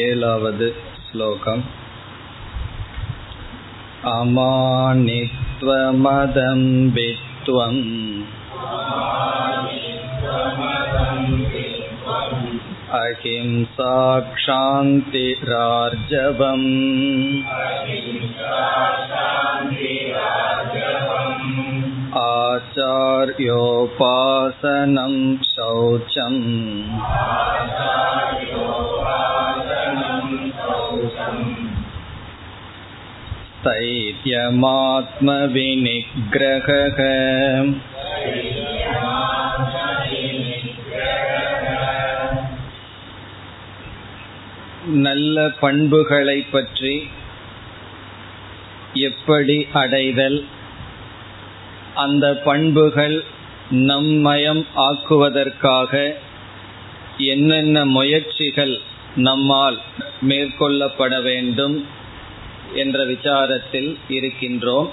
एलावद् श्लोकम् अमानित्वमदम्बित्वम् अहिंसाक्षान्तिरार्जवम् आचार्योपासनं शौचम् स्थैर्यमात्मविनिग्रहः நல்ல பண்புகளை பற்றி எப்படி அடைதல் அந்த பண்புகள் நம்மயம் ஆக்குவதற்காக என்னென்ன முயற்சிகள் நம்மால் மேற்கொள்ளப்பட வேண்டும் என்ற விசாரத்தில் இருக்கின்றோம்.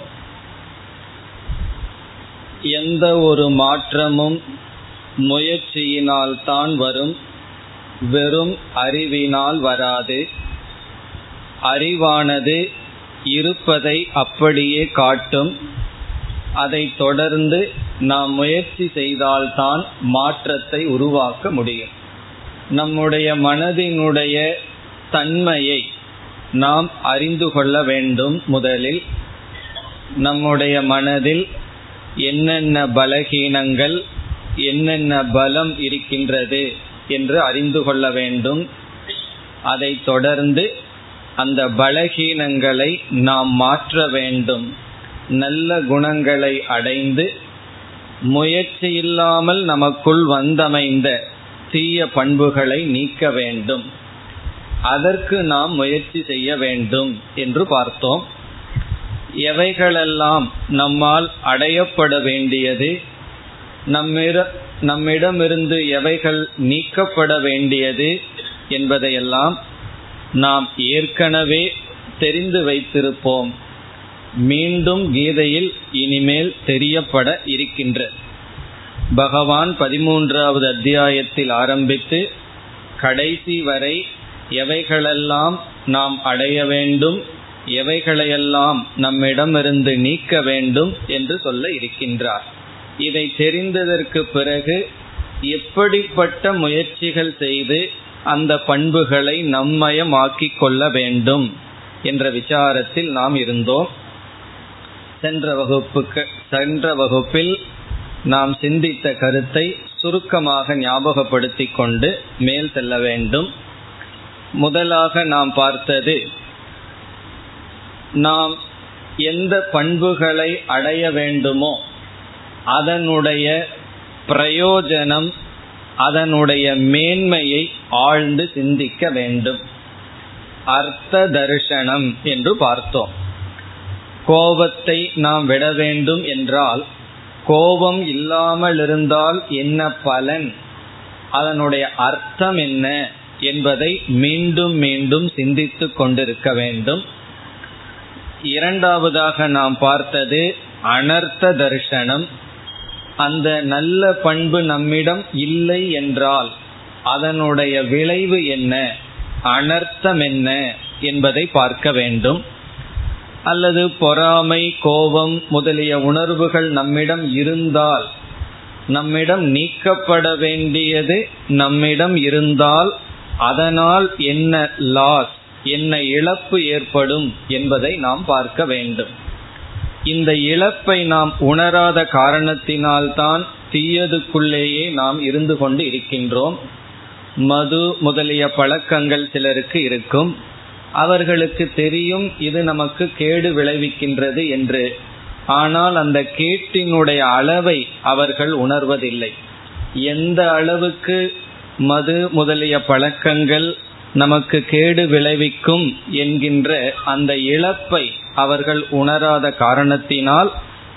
எந்த ஒரு மாற்றமும் முயற்சியினால் தான் வரும். வெறும் அறிவினால் வராது. அறிவானது இருப்பதை அப்படியே காட்டும். அதை தொடர்ந்து நாம் முயற்சி செய்தால்தான் மாற்றத்தை உருவாக்க முடியும். நம்முடைய மனதினுடைய தன்மையை நாம் அறிந்து கொள்ள வேண்டும் முதலில் நம்முடைய மனதில் என்னென்ன பலகீனங்கள் என்னென்ன பலம் இருக்கின்றது என்று அறிந்து கொள்ள வேண்டும். அதை தொடர்ந்து அந்த பலகீனங்களை நாம் மாற்ற வேண்டும். நல்ல குணங்களை அடைந்து முயற்சி இல்லாமல் நமக்குள் வந்தமைந்த தீய பண்புகளை நீக்க வேண்டும். அதற்கு நாம் முயற்சி செய்ய வேண்டும் என்று பார்த்தோம். எவைகளெல்லாம் நம்மால் அடையப்பட வேண்டியது நம்மிட நம்மிடமிருந்து எவைகள் நீக்கப்பட வேண்டியது என்பதையெல்லாம் நாம் ஏற்கனவே தெரிந்து வைத்திருப்போம். மீண்டும் கீதையில் இனிமேல் தெரியப்பட இருக்கின்ற. பகவான் பதிமூன்றாவது அத்தியாயத்தில் ஆரம்பித்து கடைசி வரை எவைகளெல்லாம் நாம் அடைய வேண்டும் எவைகளையெல்லாம் நம்மிடமிருந்து நீக்க வேண்டும் என்று சொல்ல இருக்கின்றார். இதை தெரிந்ததற்கு பிறகு எப்படிப்பட்ட முயற்சிகள் செய்து அந்த பண்புகளை நம்மயமாக்கிக் கொள்ள வேண்டும் என்ற விசாரத்தில் நாம் இருந்தோம். சென்ற வகுப்புக்கு சென்ற வகுப்பில் நாம் சிந்தித்த கருத்தை சுருக்கமாக ஞாபகப்படுத்திக் கொண்டு மேல் செல்ல வேண்டும். முதலாக நாம் பார்த்தது நாம் எந்த பண்புகளை அடைய வேண்டுமோ அதனுடைய பிரயோஜனம் அதனுடைய மேன்மையை ஆழ்ந்து சிந்திக்க வேண்டும். அர்த்த தரிசனம் என்று பார்த்தோம். கோபத்தை நாம் விட வேண்டும் என்றால் கோபம் இல்லாமல் இருந்தால் என்ன பலன்? அதனுடைய அர்த்தம் என்ன? என்பதை மீண்டும் மீண்டும் சிந்தித்து கொண்டிருக்க வேண்டும். இரண்டாவதாக நாம் பார்த்தது அனர்த்த தரிசனம். அந்த நல்ல பண்பு நம்மிடம் இல்லை என்றால் அதனுடைய விளைவு என்ன? அனர்த்தம் என்ன என்பதை பார்க்க வேண்டும். அல்லது பொறாமை கோபம் முதலிய உணர்வுகள் நம்மிடம் இருந்தால் நம்மிடம் நீக்கப்பட வேண்டியது நம்மிடம் இருந்தால் அதனால் என்ன லாஸ் என்ன இழப்பு ஏற்படும் என்பதை நாம் பார்க்க வேண்டும். இந்த இழப்பை நாம் உணராத காரணத்தினால்தான் தீயதுக்குள்ளேயே நாம் இருந்து கொண்டு இருக்கின்றோம். மது முதலிய பழக்கங்கள் சிலருக்கு இருக்கும். அவர்களுக்கு தெரியும் இது நமக்கு கேடு விளைவிக்கின்றது என்று. ஆனால் அந்த கேட்டினுடைய அளவை அவர்கள் உணர்வதில்லை. எந்த அளவுக்கு மது முதலிய பழக்கங்கள் நமக்கு கேடு விளைவிக்கும் என்கின்ற அந்த இழப்பை அவர்கள் உணராத காரணத்தினால்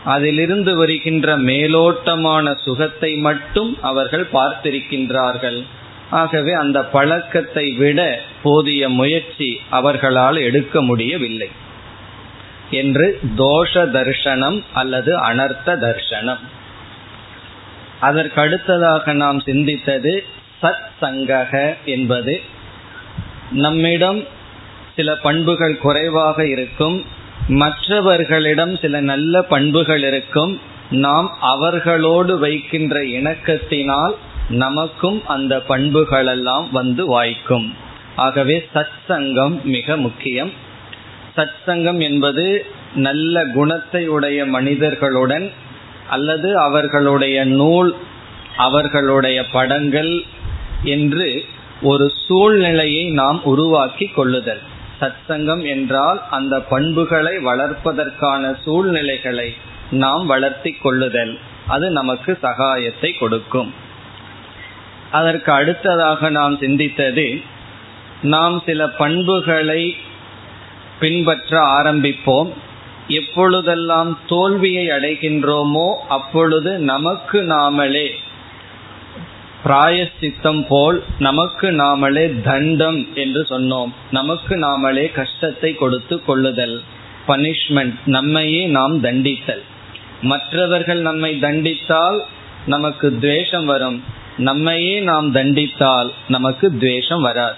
அதிலிருந்து வருகின்ற மேலோட்டமான சுகத்தை மட்டும் அவர்கள் பார்த்திருக்கின்றார்கள். ஆகவே அந்த பழக்கத்தை விட போதிய முயற்சி அவர்களால் எடுக்க முடியவில்லை. என்று தோஷ தர்ஷனம் அல்லது அனர்த்த தர்ஷனம். அதற்கடுத்ததாக நாம் சிந்தித்தது சத் சங்கக என்பது நம்மிடம் சில பண்புகள் குறைவாக இருக்கும் மற்றவர்களிடம் சில நல்ல பண்புகள் இருக்கும் நாம் அவர்களோடு வைக்கின்ற இணக்கத்தினால் நமக்கும் அந்த பண்புகளெல்லாம் வந்து வாய்க்கும். ஆகவே சத் சங்கம் மிக முக்கியம். சத் சங்கம் என்பது நல்ல குணத்தை உடைய மனிதர்களுடன் அல்லது அவர்களுடைய நூல் அவர்களுடைய படங்கள் என்று ஒரு சூழ்நிலையை நாம் உருவாக்கி கொள்ளுதல். சத்சங்கம் என்றால் அந்த பண்புகளை வளர்ப்பதற்கான சூழ்நிலைகளை நாம் வளர்த்தி கொள்ளுதல். அது நமக்கு சகாயத்தை கொடுக்கும். அதற்கு அடுத்ததாக நாம் சிந்தித்தது நாம் சில பண்புகளை பின்பற்ற ஆரம்பிப்போம். எப்பொழுதெல்லாம் தோல்வியை அடைகின்றோமோ அப்பொழுது நமக்கு நாமளே பிராயசித்தம் போல் நமக்கு நாமளே தண்டம் என்று சொன்னோம். நமக்கு நாமளே கஷ்டத்தை கொடுத்து கொள்ளுதல் பனிஷ்மெண்ட் நம்மையே நாம் தண்டித்தல். மற்றவர்கள் நம்மை தண்டித்தால் நமக்கு துவேஷம் வரும். நம்மையே நாம் தண்டித்தால் நமக்கு துவேஷம் வராது.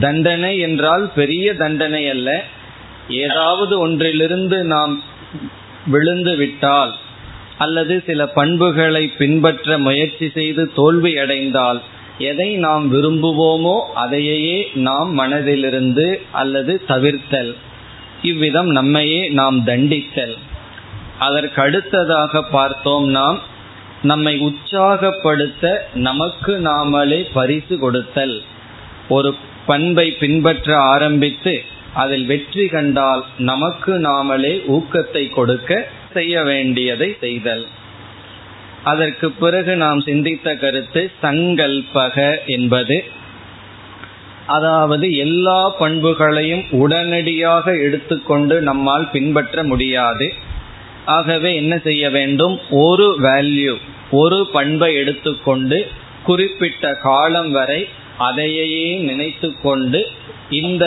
தண்டனை என்றால் பெரிய தண்டனை அல்ல. ஏதாவது ஒன்றிலிருந்து நாம் விழுந்து விட்டால் அல்லது சில பண்புகளை பின்பற்ற முயற்சி செய்து தோல்வி அடைந்தால் எதை நாம் விரும்புவோமோ அதையே நாம் மனதிலிருந்து அல்லது தவிர்த்தல். இவ்விதம் நம்மையே நாம் தண்டித்தல். அதற்கு அடுத்ததாக பார்த்தோம் நாம் நம்மை உற்சாகப்படுத்த நமக்கு நாமளே பரிசு கொடுத்தல். ஒரு பண்பை பின்பற்ற ஆரம்பித்து அதில் வெற்றி கண்டால் நமக்கு நாமளே ஊக்கத்தை கொடுக்க செய்ய வேண்டியதை செய்தல். அதற்கு பிறகு நாம் சிந்தித்த கருத்து சங்கல்பக என்பது. அதாவது எல்லா பண்புகளையும் உடனடியாக எடுத்துக்கொண்டு நம்மால் பின்பற்ற முடியாது. ஆகவே என்ன செய்ய வேண்டும்? ஒரு வேல்யூ ஒரு பண்பை எடுத்துக்கொண்டு குறிப்பிட்ட காலம் வரை அதையே நினைத்து கொண்டு இந்த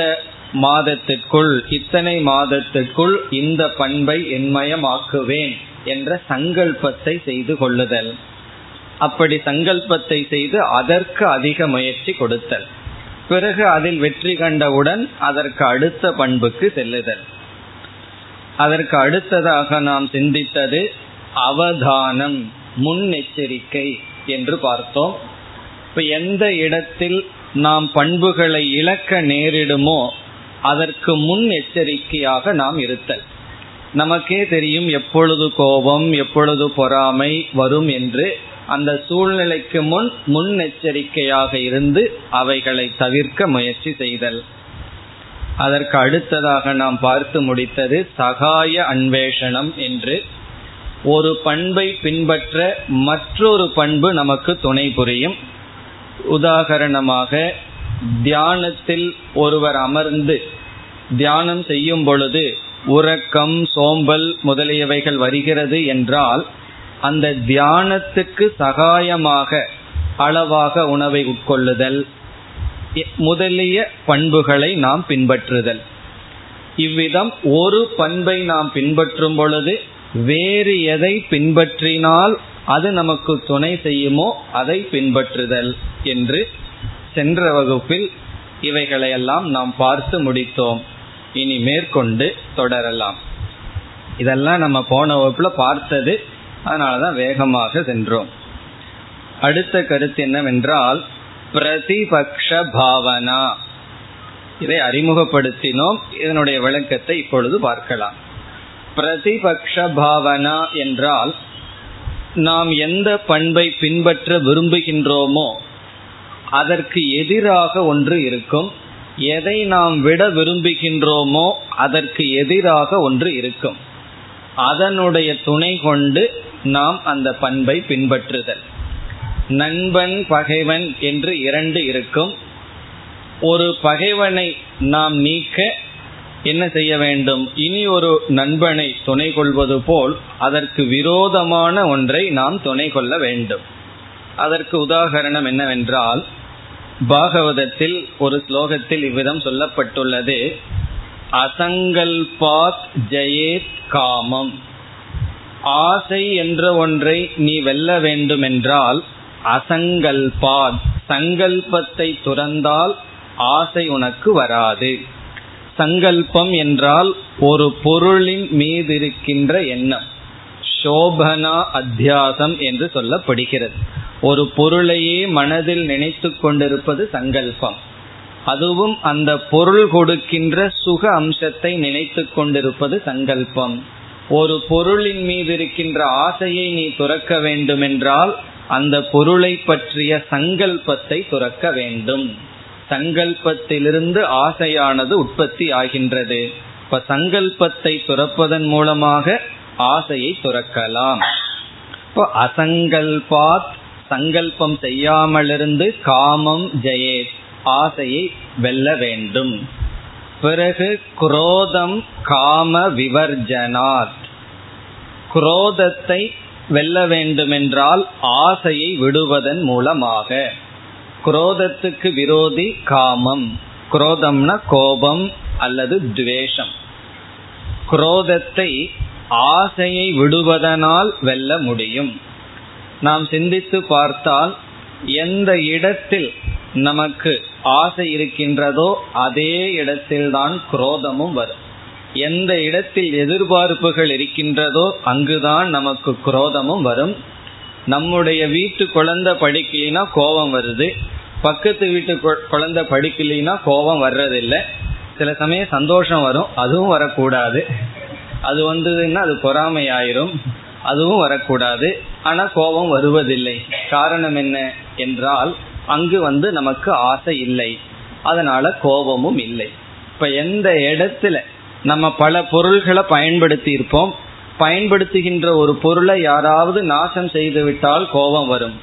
மாதத்திற்குள் இத்தனை மாதத்திற்குள் இந்த பண்பை என்மயமாக்குவேன் என்ற சங்கல்பத்தை செய்து கொள்ளுதல். அப்படி சங்கல்பத்தை செய்து அதற்கு அதிக முயற்சி கொடுத்தல். பிறகு அதில் வெற்றி கண்டவுடன் அதற்கு அடுத்த பண்புக்கு செல்லுதல். அதற்கு அடுத்ததாக நாம் சிந்தித்தது அவதானம் முன்னெச்சரிக்கை என்று பார்த்தோம். இப்ப எந்த இடத்தில் நாம் பண்புகளை இழக்க நேரிடுமோ அதற்கு முன் எச்சரிக்கையாக நாம் இருத்தல். நமக்கே தெரியும் எப்பொழுது கோபம் எப்பொழுது பொறாமை வரும் என்று. அந்த சூழ்நிலைக்கு முன் முன் எச்சரிக்கையாக இருந்து அவைகளை தவிர்க்க முயற்சி செய்தல். அதற்கு அடுத்ததாக நாம் பார்த்து முடித்தது சகாய அன்வேஷனம் என்று. ஒரு பண்பை பின்பற்ற மற்றொரு பண்பு நமக்கு துணை புரியும். உதாகரணமாக தியானத்தில் ஒருவர் அமர்ந்து தியானம் செய்யும் பொழுது உறக்கம் சோம்பல் முதலியவைகள் வருகிறது என்றால் அந்த தியானத்துக்கு சகாயமாக அளவாக உணவை உட்கொள்ளுதல் முதலிய பண்புகளை நாம் பின்பற்றுதல். இவ்விதம் ஒரு பண்பை நாம் பின்பற்றும் பொழுது வேறு எதை பின்பற்றினால் அது நமக்கு துணை செய்யுமோ அதை பின்பற்றுதல் என்று சென்ற வகுப்பில் இவைகளையெல்லாம் நாம் பார்த்து முடித்தோம். இனி மேற்கொண்டு தொடரலாம். இதெல்லாம் நம்ம போன வகுப்புல பார்த்தது. அதனாலதான் வேகமாக சென்றோம். அடுத்த கருத்து என்னவென்றால் பிரதிபக்ஷ பாவனா. இதை அறிமுகப்படுத்தினோம். இதனுடைய விளக்கத்தை இப்பொழுது பார்க்கலாம். பிரதிபக்ஷ பாவனா என்றால் நாம் எந்த பண்பை பின்பற்ற விரும்புகின்றோமோ அதற்கு எதிராக ஒன்று இருக்கும். எதை நாம் விட விரும்புகின்றோமோ அதற்கு எதிராக ஒன்று இருக்கும். அதனுடைய துணை கொண்டு நாம் அந்த பண்பை பின்பற்றுதல். நண்பன் பகைவன் என்று இரண்டு இருக்கும். ஒரு பகைவனை நாம் நீக்க என்ன செய்ய வேண்டும்? இனி ஒரு நண்பனை துணை கொள்வது போல் அதற்கு விரோதமான ஒன்றை நாம் துணை கொள்ள வேண்டும். அதற்கு உதாகரணம் என்னவென்றால் பாகவதத்தில் ஒரு ஸ்லோகத்தில் இவ்விதம் சொல்லப்பட்டுள்ளது. அசங்கல்பாத் ஜெயேத் காமம். ஆசை என்ற ஒன்றை நீ வெல்ல வேண்டுமென்றால் அசங்கல்பாத் சங்கல்பத்தை துறந்தால் ஆசை உனக்கு வராது. சங்கல்பம் என்றால் ஒரு பொருளின் மீது இருக்கின்ற எண்ணம். சோபனா அத்தியாசம் என்று சொல்லப்படுகிறது. ஒரு பொருளையே மனதில் நினைத்து கொண்டிருப்பது சங்கல்பம். அதுவும் அந்த பொருள் கொடுக்கின்ற சுக அம்சத்தை நினைத்து கொண்டிருப்பது சங்கல்பம். ஒரு பொருளின் மீது இருக்கின்ற ஆசையை நீ துறக்க வேண்டுமென்றால் அந்த பொருளை பற்றிய சங்கல்பத்தை துறக்க வேண்டும். சங்கல்பத்திலிருந்து ஆசையானது உற்பத்தி ஆகின்றது. இப்ப சங்கல்பத்தை துறப்பதன் மூலமாக ஆசையை துறக்கலாம். இப்போ அசங்கல்பாத் சங்கல்பம் செய்யாமலிருந்து காமம் ஜெயே ஆசையை வெல்ல வேண்டும். பிறகு குரோதம் காம விவர்ஜனாத். குரோதத்தை வெல்ல வேண்டுமென்றால் ஆசையை விடுவதன் மூலமாக. குரோதத்துக்கு விரோதி காமம். குரோதம்னா கோபம் அல்லது துவேஷம். குரோதத்தை ஆசையை விடுவதனால் வெல்ல முடியும். நாம் சிந்தித்து பார்த்தால் எந்த இடத்தில் நமக்கு ஆசை இருக்கின்றதோ அதே இடத்தில்தான் குரோதமும் வரும். எந்த இடத்தில் எதிர்பார்ப்புகள் இருக்கின்றதோ அங்குதான் நமக்கு குரோதமும் வரும். நம்முடைய வீட்டு குழந்தை படிக்கலைன்னா கோபம் வருது. பக்கத்து வீட்டு குழந்தை படிக்கலைன்னா கோபம் வர்றதில்லை. சில சமயம் சந்தோஷம் வரும். அதுவும் வரக்கூடாது. அது வந்ததுன்னா அது பொறாமை ஆயிரும் அதுவும் வரக்கூடாது. ஆனா கோபம் வருவதில்லை. காரணம் என்ன என்றால் அங்கு வந்து நமக்கு ஆசை இல்லை. அதனால கோபமும் இல்லை. இப்ப எந்த இடத்துல நம்ம பல பொருள்களை பயன்படுத்தி இருப்போம் பயன்படுத்துகின்ற ஒரு பொருளை யாராவது நாசம் செய்து விட்டால் கோபம் வரும்.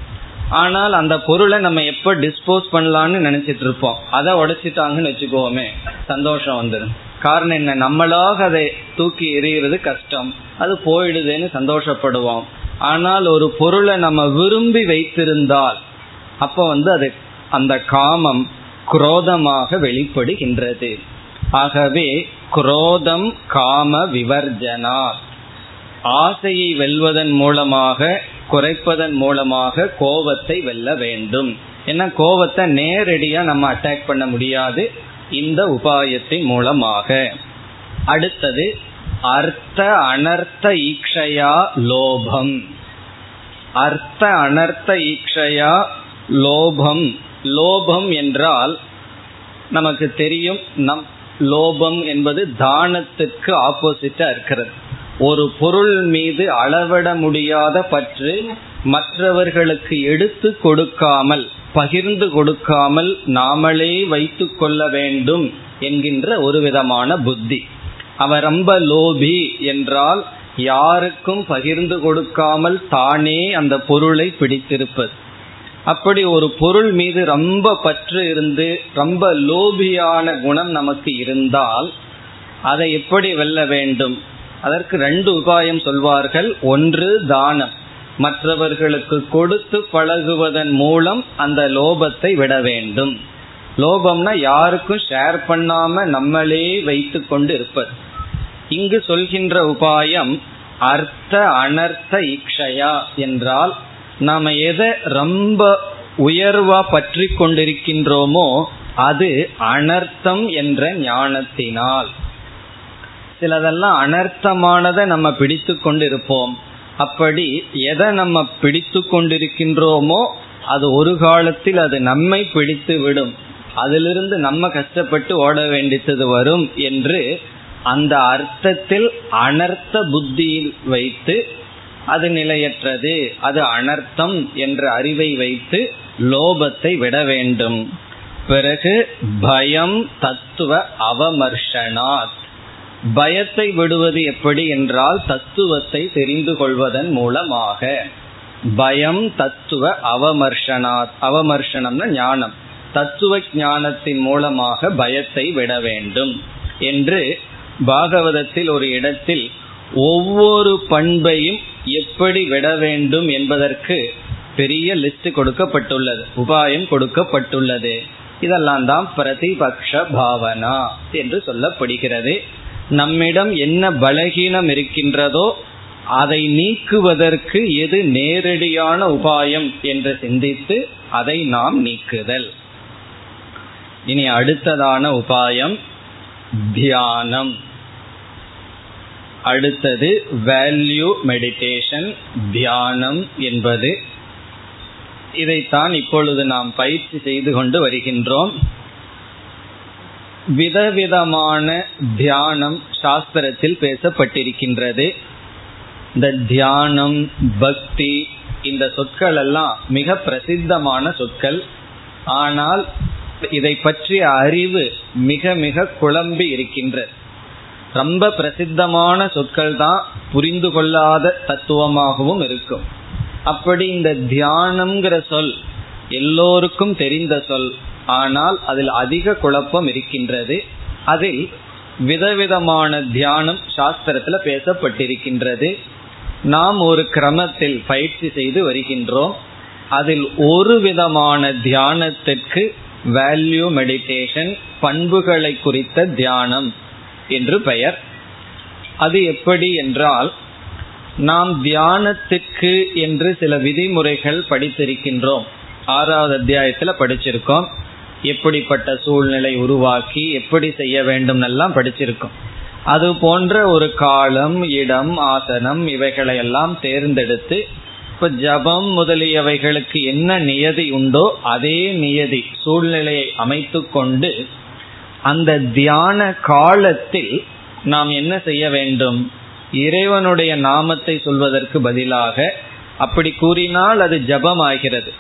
ஆனால் அந்த பொருளை நம்ம எப்ப டிஸ்போஸ் பண்ணலாம்னு நினைச்சிட்டு இருப்போம். அதை உடைச்சிட்டாங்கன்னு வச்சுக்கோமே சந்தோஷம் வந்துடும் காரணம் என்ன? நம்மளாக அதை தூக்கி எறிகிறது கஷ்டம். அது போயிடுதுன்னு சந்தோஷப்படுவோம். ஆனால் ஒரு பொருளை நம்ம விரும்பி வைத்திருந்தால் அப்ப வந்து அது அந்த காமம் குரோதமாக வெளிப்படுகின்றது. ஆகவே குரோதம் காம விவர்ஜனா. ஆசையை வெல்வதன் மூலமாக குறைப்பதன் மூலமாக கோபத்தை வெல்ல வேண்டும். ஏன்னா கோபத்தை நேரடியா நம்ம அட்டாக் பண்ண முடியாது. இந்த உபாயத்தின் மூலமாக. அடுத்தது அர்த்த அனர்த்த ஈக்ஷயா லோபம். அர்த்த அனர்த்த ஈக்ஷயா லோபம். லோபம் என்றால் நமக்கு தெரியும் நம் லோபம் என்பது தானத்துக்கு ஆப்போசிட்டா இருக்கிறது. ஒரு பொருள் மீது அளவிட முடியாத பற்று மற்றவர்களுக்கு எடுத்து கொடுக்காமல் பகிர்ந்து கொடுக்காமல் நாமளே வைத்து கொள்ள வேண்டும் என்கின்ற ஒரு விதமான புத்தி. அவன் ரொம்ப லோபி என்றால் யாருக்கும் பகிர்ந்து கொடுக்காமல் தானே அந்த பொருளை பிடித்திருப்பது. அப்படி ஒரு பொருள் மீது ரொம்ப பற்று இருந்து ரொம்ப லோபியான குணம் நமக்கு இருந்தால் அதை எப்படி வெல்ல வேண்டும்? அதற்கு ரெண்டு உபாயம் சொல்வார்கள். ஒன்று தானம். மற்றவர்களுக்கு கொடுத்து பழகுவதன் மூலம் அந்த லோபத்தை விட வேண்டும். லோபம்னா யாருக்கும் ஷேர் பண்ணாம நம்மளே வைத்து கொண்டு இருப்பது. இங்கு சொல்கின்ற உபாயம் அர்த்த அனர்த்த இக்ஷயா என்றால் நாம எதை ரொம்ப உயர்வா பற்றி கொண்டிருக்கின்றோமோ அது அனர்த்தம் என்ற ஞானத்தினால். சிலதெல்லாம் அனர்த்தமானதை நம்ம பிடித்து கொண்டு இருப்போம் அப்படி எதை நம்ம பிடித்து கொண்டிருக்கின்றோமோ அது ஒரு காலத்தில் அது நம்மை பிடித்து விடும். அதிலிருந்து நம்ம கஷ்டப்பட்டு ஓட வேண்டியது வரும் என்று அந்த அர்த்தத்தில் அனர்த்த புத்தியில் வைத்து அது நிலையற்றது. அது அனர்த்தம் என்ற அறிவை வைத்து லோபத்தை விட வேண்டும். பிறகு பயம் தத்துவ அவமர்ஷனாத். பயத்தை விடுவது எப்படி என்றால் தத்துவத்தை தெரிந்து கொள்வதன் மூலமாக. பயம் தத்துவ அவமர்ஷனா அவமர்ஷனம்னா ஞானம். தத்துவ ஞானத்தின் மூலமாக பயத்தை விட வேண்டும். என்று பாகவதத்தில் ஒரு இடத்தில் ஒவ்வொரு பண்பையும் எப்படி விட வேண்டும் என்பதற்கு பெரிய லிஸ்ட் கொடுக்கப்பட்டுள்ளது. உபாயம் கொடுக்கப்பட்டுள்ளது. இதெல்லாம் தான் பிரதிபக்ஷ பாவனா என்று சொல்லப்படுகிறது. நம்மிடம் என்ன பலகீனம் இருக்கின்றதோ அதை நீக்குவதற்கு எது நேரடியான உபாயம் என்று சிந்தித்து அதை நாம் நீக்குதல். இனி அடுத்ததான உபாயம் தியானம். அடுத்தது வேல்யூ மெடிடேஷன் தியானம் என்பது. இதைத்தான் இப்பொழுது நாம் பயிற்சி செய்து கொண்டு வருகின்றோம். விதவிதமான தியானம் சாஸ்திரத்தில் பேசப்பட்டிருக்கின்றது. இந்த தியானம் பக்தி இந்த சொற்கள் எல்லாம் மிக பிரசித்தமான சொற்கள். ஆனால் இதை பற்றிய அறிவு மிக மிக குழம்பி இருக்கின்றது ரொம்ப பிரசித்தமான சொற்கள் தான் புரிந்து கொள்ளாத தத்துவமாகவும் இருக்கும். அப்படி இந்த தியானம்ங்கிற சொல் எல்லோருக்கும் தெரிந்த சொல் ஆனால் அதில் அதிக குழப்பம் இருக்கின்றது. அதில் விதவிதமான தியானம் சாஸ்திரத்துல பேசப்பட்டிருக்கின்றது. நாம் ஒரு கிரமத்தில் பயிற்சி செய்து வருகின்றோம். அதில் ஒரு விதமான தியானத்திற்கு வேல்யூ மெடிடேஷன் பண்புகளை குறித்த தியானம் என்று பெயர். அது எப்படி என்றால் நாம் தியானத்திற்கு என்று சில விதிமுறைகள் படித்திருக்கின்றோம். ஆறாவது அத்தியாயத்தில் படிச்சிருக்கோம். எப்படிப்பட்ட சூழ்நிலை உருவாக்கி எப்படி செய்ய வேண்டும் எல்லாம் படிச்சிருக்கோம். அது போன்ற ஒரு காலம் இடம் ஆசனம் இவைகளை எல்லாம் தேர்ந்தெடுத்து இப்ப ஜபம் முதலியவைகளுக்கு என்ன நியதி உண்டோ அதே நியதி சூழ்நிலையை அமைத்து கொண்டு அந்த தியான காலத்தில் நாம் என்ன செய்ய வேண்டும்? இறைவனுடைய நாமத்தை சொல்வதற்கு பதிலாக அப்படி கூறினால் அது ஜபம் ஆகிறது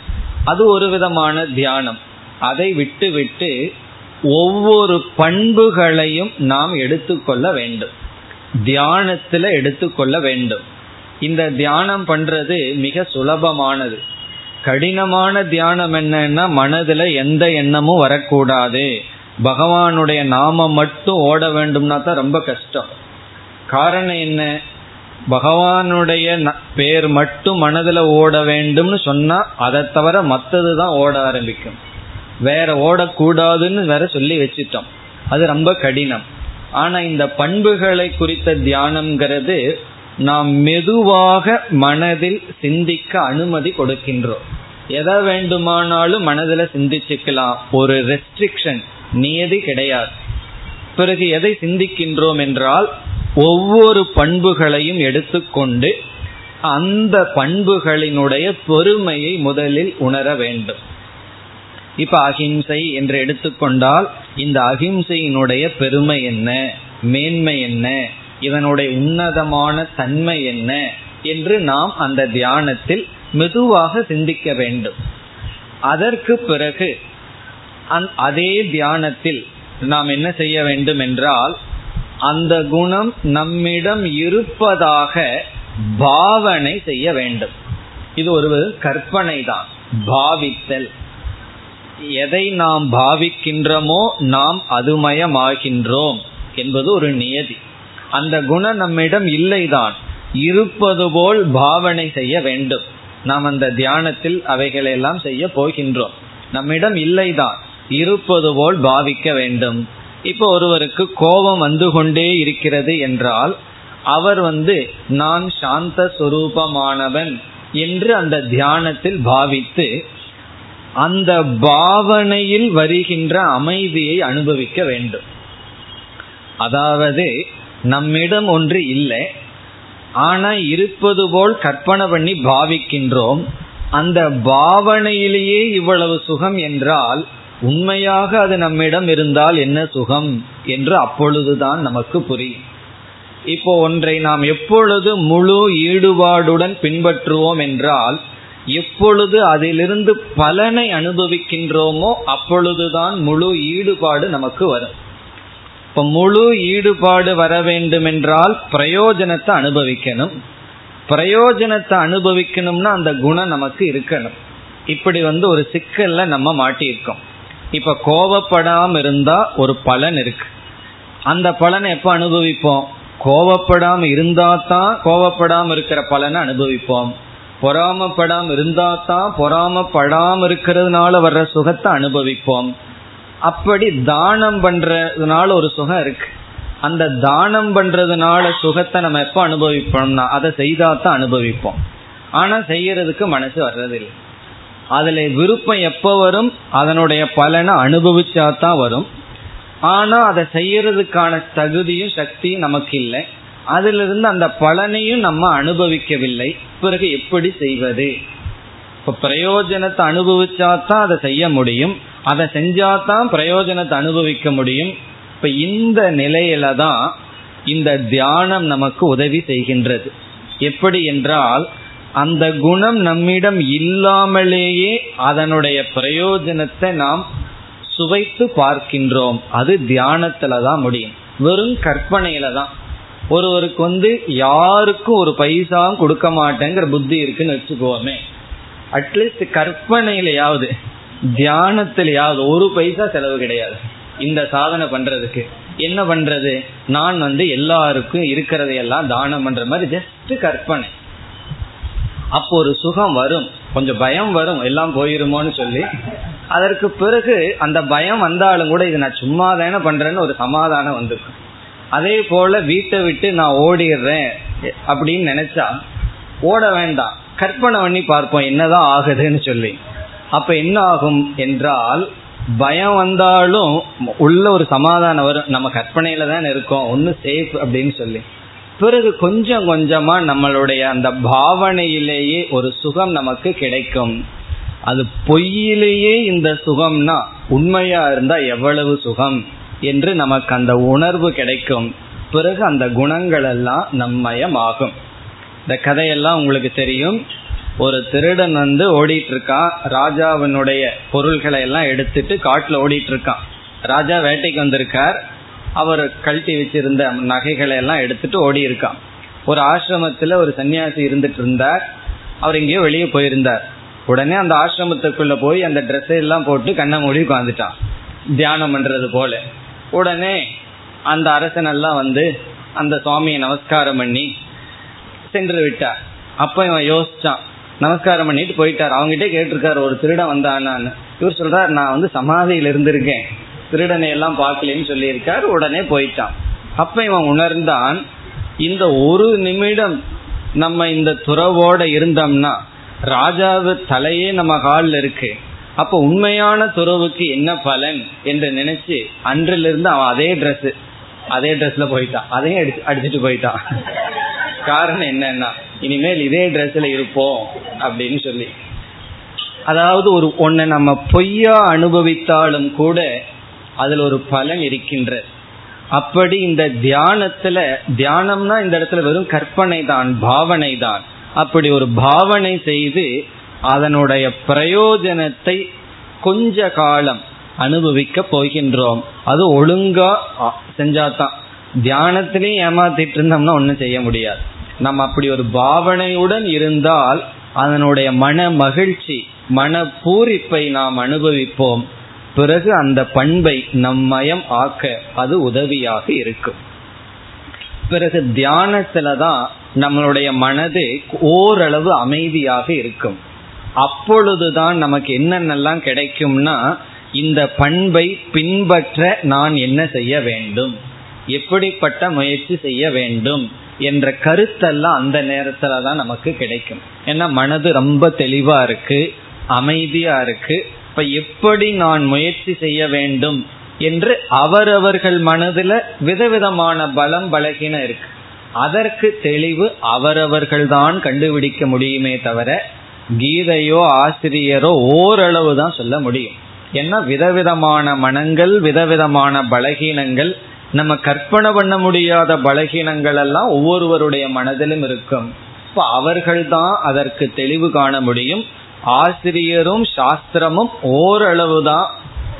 அது ஒரு விதமான தியானம். அதை விட்டுவிட்டு ஒவ்வொரு பண்புகளையும் நாம் எடுத்துக்கொள்ள வேண்டும். தியானத்துல எடுத்துக்கொள்ள வேண்டும். இந்த தியானம் பண்றது மிக சுலபமானது. கடினமான தியானம் என்னன்னா மனதுல எந்த எண்ணமும் வரக்கூடாது. பகவானுடைய நாமம் மட்டும் ஓட வேண்டும்னா தான் ரொம்ப கஷ்டம். காரணம் என்ன? பகவானுடைய பேர் மட்டும் மனதில் ஓட வேண்டும்னு சொன்னா அதை தவிர மற்றது தான் ஓட ஆரம்பிக்கும். வேற ஓடக்கூடாதுன்னு வேற சொல்லி வச்சுட்டோம். அது ரொம்ப கடினம். ஆனா இந்த பண்புகளை குறித்த தியானம்ங்கிறது நாம் மெதுவாக மனதில் சிந்திக்க அனுமதி கொடுக்கின்றோம். எதை வேண்டுமானாலும் மனதில் சிந்திச்சுக்கலாம். ஒரு ரெஸ்ட்ரிக்ஷன் நியதி கிடையாது. பிறகு எதை சிந்திக்கின்றோம் என்றால் ஒவ்வொரு பண்புகளையும் எடுத்துக்கொண்டு அந்த பண்புகளினுடைய பொறுமையை முதலில் உணர வேண்டும். இப்ப அகிம்சை என்று எடுத்துக்கொண்டால் இந்த அகிம்சையினுடைய பெருமை என்ன? மேன்மை என்ன? இதனுடைய உன்னதமான தன்மை என்ன? என்று நாம் அந்த தியானத்தில் மெதுவாக சிந்திக்க வேண்டும். அதற்கு பிறகு அதே தியானத்தில் நாம் என்ன செய்ய வேண்டும் என்றால் அந்த குணம் நம்மிடம் இருப்பதாக பாவனை செய்ய வேண்டும். இது ஒரு கற்பனை தான் பாவித்தல். எதை நாம் பாவிக்கின்றோமோ நாம் அதுமயமாகின்றோம் என்பது ஒரு நியதி. அந்த குணம் நம்மிடம் இல்லைதான். இருப்பது போல் பாவனை செய்ய வேண்டும். நாம் அந்த தியானத்தில் அவைகளெல்லாம் செய்ய போகின்றோம். நம்மிடம் இல்லைதான். இருப்பது போல் பாவிக்க வேண்டும். இப்போ ஒருவருக்கு கோபம் வந்து கொண்டே இருக்கிறது என்றால் அவர் வந்து நான் சாந்த சுரூபமானவன் என்று அந்த தியானத்தில் பாவித்து அந்த பாவனையில் வருகின்ற அமைதியை அனுபவிக்க வேண்டும். அதாவது நம்மிடம் ஒன்று இல்லை. ஆனா இருப்பது போல் கற்பனை பண்ணி பாவிக்கின்றோம். அந்த பாவனையிலேயே இவ்வளவு சுகம் என்றால் உண்மையாக அது நம்மிடம் இருந்தால் என்ன சுகம் என்று அப்பொழுதுதான் நமக்கு புரியும். இப்போ ஒன்றை நாம் எப்பொழுது முழு ஈடுபாடுடன் பின்பற்றுவோம் என்றால் எப்பொழுது அதிலிருந்து பலனை அனுபவிக்கின்றோமோ அப்பொழுதுதான் முழு ஈடுபாடு நமக்கு வரும். இப்ப முழு ஈடுபாடு வர வேண்டும் என்றால் பிரயோஜனத்தை அனுபவிக்கணும். பிரயோஜனத்தை அனுபவிக்கணும்னா அந்த குணம் நமக்கு இருக்கணும். இப்படி வந்து ஒரு சிக்கல்ல நம்ம மாட்டியிருக்கோம். இப்ப கோவப்படாம இருந்தா ஒரு பலன் இருக்கு. அந்த பலனை எப்ப அனுபவிப்போம்? கோவப்படாம இருந்தா தான் கோவப்படாம இருக்கிற பலனை அனுபவிப்போம். பொறாமப்படாம இருந்தா தான் பொறாமப்படாம இருக்கிறதுனால வர்ற சுகத்தை அனுபவிப்போம். அப்படி தானம் பண்றதுனால ஒரு சுகம் இருக்கு. அந்த தானம் பண்றதுனால சுகத்தை நம்ம எப்ப அனுபவிப்போம்னா அதை செய்தா தான் அனுபவிப்போம். ஆனா செய்யறதுக்கு மனசு வர்றதில்லை. அதுல விருப்பம் எப்ப வரும்? அதனுடைய பலனை அனுபவிச்சா தான் வரும். ஆனா அதை செய்யறதுக்கான தகுதியும் சக்தியும் நமக்கு இல்லை. அதிலிருந்து அந்த பலனையும் நம்ம அனுபவிக்கவில்லை. பிறகு எப்படி செய்வது? இப்ப பிரயோஜனத்தை அனுபவிச்சா தான் அதை செய்ய முடியும். அதை செஞ்சாதான் பிரயோஜனத்தை அனுபவிக்க முடியும். இப்ப இந்த நிலையில தான் இந்த தியானம் நமக்கு உதவி செய்கின்றது. எப்படி என்றால் அந்த குணம் நம்மிடம் இல்லாமலேயே அதனுடைய பிரயோஜனத்தை நாம் சுவைத்து பார்க்கின்றோம். அது தியானத்துல தான் முடியும். வெறும் கற்பனையில தான். ஒருவருக்கு வந்து யாருக்கும் ஒரு பைசா கொடுக்க மாட்டேங்கிற புத்தி இருக்குன்னு வச்சுக்கோமே. அட்லீஸ்ட் கற்பனையிலையாவது தியானத்திலேயாவது ஒரு பைசா செலவு கிடையாது. இந்த சாதனை பண்றதுக்கு. என்ன பண்றது? நான் வந்து எல்லாருக்கும் இருக்கிறதையெல்லாம் தானம் பண்ற மாதிரி ஜஸ்ட் கற்பனை. அப்போ ஒரு சுகம் வரும். கொஞ்சம் பயம் வரும். எல்லாம் போயிருமோன்னு சொல்லி. அதற்கு பிறகு அந்த பயம் வந்தாலும் கூட இது நான் சும்மா தானே பண்றேன்னு ஒரு சமாதானம் வந்திருக்கும் அதே போல வீட்டை விட்டு நான் ஓடிடுறேன் அப்படின்னு நினைச்சா ஓட வேண்டாம். கற்பனை பண்ணி பார்ப்போம் என்னதான் ஆகுதுன்னு சொல்லி. அப்ப என்ன ஆகும் என்றால் பயம் வந்தாலும் உள்ள ஒரு சமாதானம் வரும். நம்ம கற்பனையில தான் இருக்கோம். ஒன்னும் சேஃப் அப்படின்னு சொல்லி. பிறகு கொஞ்சம் கொஞ்சமா நம்மளுடைய அந்த பாவனையிலேயே ஒரு சுகம் நமக்கு கிடைக்கும். அது பொய்யிலேயே இந்த சுகம்னா உண்மையா இருந்தா எவ்வளவு சுகம்? என்று நமக்கு அந்த உணர்வு கிடைக்கும். பிறகு அந்த குணங்கள் எல்லாம் நம்மயமாகும். இந்த கதையெல்லாம் உங்களுக்கு தெரியும். ஒரு திருடன் வந்து ஓடிட்டு இருக்கான் ராஜாவினுடைய பொருள்களை எல்லாம் எடுத்துட்டு காட்டுல ஓடிட்டு இருக்கான் ராஜா வேட்டைக்கு வந்திருக்கார். அவர் கழட்டி வச்சிருந்த நகைகளை எல்லாம் எடுத்துட்டு ஓடி இருக்கான் ஒரு ஆசிரமத்தில் ஒரு சன்னியாசி இருந்துட்டு இருந்தார். அவர் எங்கேயோ வெளியே போயிருந்தார். உடனே அந்த ஆசிரமத்துக்குள்ள போய் அந்த ட்ரெஸ்ஸை எல்லாம் போட்டு கண்ணை மூடி உட்காந்துட்டான் தியானம் பண்றது போல. உடனே அந்த அரசன் எல்லாம் வந்து அந்த சுவாமியை நமஸ்காரம் பண்ணி சென்று விட்டார். அப்ப இவன் யோசிச்சான். நமஸ்காரம் பண்ணிட்டு போயிட்டார். அவங்ககிட்ட கேட்டிருக்காரு ஒரு திருடன் வந்தான்னு இவர் சொல்றார் நான் வந்து சமாதியில் இருந்திருக்கேன். திருடனை எல்லாம் பார்க்கலன்னு சொல்லியிருக்கார். உடனே போயிட்டான். அப்ப இவன் உணர்ந்தான் இந்த ஒரு நிமிடம் நம்ம இந்த துறவோட இருந்தோம்னா ராஜாவு தலையே நம்ம காலில் இருக்கு. அப்ப உண்மையான துறவுக்கு என்ன பலன் என்று நினைச்சு அன்றிலிருந்து அவன் அதே ட்ரெஸ் அதே ட்ரெஸ்ல போயிட்டான். அதையும் அடிச்சு அடிச்சுட்டு போயிட்டான். காரணம் என்னன்னா இனிமேல் இதே ட்ரெஸ்ல இருப்போம் அப்படின்னு சொல்லி. அதாவது ஒரு ஒன்ன நம்ம பொய்யா அனுபவித்தாலும் கூட அதுல ஒரு பலன் இருக்கின்ற. அப்படி இந்த தியானத்துல தியானம்னா இந்த இடத்துல வெறும் கற்பனை தான் பாவனை தான் அப்படி ஒரு பாவனை செய்து அதனுடைய பிரயோஜனத்தை கொஞ்ச காலம் அனுபவிக்க போகின்றோம். அது ஒழுங்கா செஞ்சாதான். தியானத்திலையும் ஏமாத்திட்டு இருந்தோம்னா ஒன்றும் செய்ய முடியாது. நம்ம அப்படி ஒரு பாவனையுடன் இருந்தால் அதனுடைய மன மகிழ்ச்சி மன பூரிப்பை நாம் அனுபவிப்போம். பிறகு அந்த பண்பை நம்மயம் ஆக்க அது உதவியாக இருக்கும். பிறகு தியானத்துல தான் நம்மளுடைய மனது ஓரளவு அமைதியாக இருக்கும். அப்பொழுதுதான் நமக்கு என்னென்னலாம் கிடைக்கும்னா இந்த பண்பை பின்பற்ற நான் என்ன செய்ய வேண்டும்? எப்படிப்பட்ட முயற்சி செய்ய வேண்டும்? என்ற கருத்தெல்லாம் அந்த நேரத்துல தான் நமக்கு கிடைக்கும். ஏன்னா மனது ரொம்ப தெளிவா இருக்கு அமைதியா இருக்கு. இப்ப எப்படி நான் முயற்சி செய்ய வேண்டும் என்று அவரவர்கள் மனதுல விதவிதமான பலம் பலகின இருக்கு. அதற்கு தெளிவு அவரவர்கள் தான் கண்டுபிடிக்க முடியுமே தவிர கீதையோ ஆசிரியரோ ஓரளவு தான் சொல்ல முடியும். ஏன்னா விதவிதமான மனங்கள் விதவிதமான பலகீனங்கள் நம்ம கற்பனை பண்ண முடியாத பலகீனங்கள் எல்லாம் ஒவ்வொருவருடைய மனதிலும் இருக்கும். இப்ப அவர்கள்தான் அதற்கு தெளிவு காண முடியும். ஆசிரியரும் சாஸ்திரமும் ஓரளவு தான்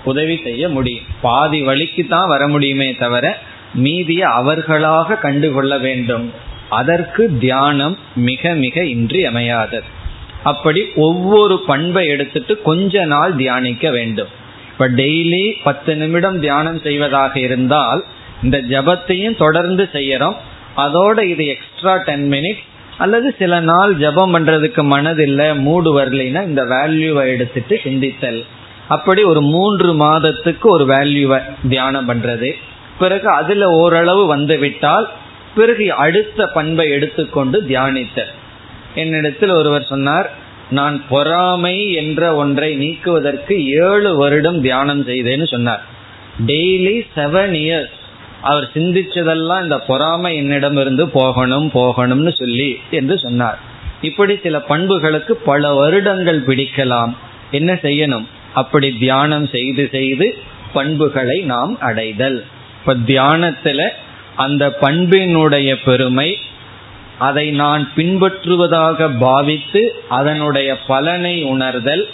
உதவி செய்ய முடியும். பாதி வழிக்கு தான் வர முடியுமே தவிர மீதியை அவர்களாக கண்டுகொள்ள வேண்டும். அதற்கு தியானம் மிக மிக இன்றி அமையாதது அப்படி ஒவ்வொரு பண்பை எடுத்துட்டு கொஞ்ச நாள் தியானிக்க வேண்டும். இப்ப டெய்லி பத்து நிமிடம் தியானம் செய்வதாக இருந்தால் இந்த ஜபத்தையும் தொடர்ந்து செய்யறோம். அதோட இது எக்ஸ்ட்ரா டென் மினிட்ஸ் அல்லது சில நாள் ஜபம் பண்றதுக்கு மனதில்லை மூடு வரலைன்னா இந்த வேல்யூவை எடுத்துட்டு சிந்தித்தல். அப்படி ஒரு மூன்று மாதத்துக்கு ஒரு வேல்யூவை தியானம் பண்றது. பிறகு அதுல ஓரளவு வந்து விட்டால் பிறகு அடுத்த பண்பை எடுத்துக்கொண்டு தியானித்தல். என்னிடத்தில் ஒருவர் சொன்னார் நான் பொறாமை என்ற ஒன்றை நீக்குவதற்கு ஏழு வருடம் தியானம் செய்தேன்னு சொன்னார். டெய்லி செவன் இயர்ஸ் அவர் சிந்திச்சதெல்லாம் இந்த பொறாமை என்னிடம் இருந்து போகணும் போகணும்னு சொல்லி என்று சொன்னார். இப்படி சில பண்புகளுக்கு பல வருடங்கள் பிடிக்கலாம். என்ன செய்யணும்? அப்படி தியானம் செய்து செய்து பண்புகளை நாம் அடைதல். இப்ப தியானத்துல அந்த பண்பினுடைய பெருமை அதை நான் பின்பற்றுவதாக பாவித்து அதனுடைய பலனை உணர்தல்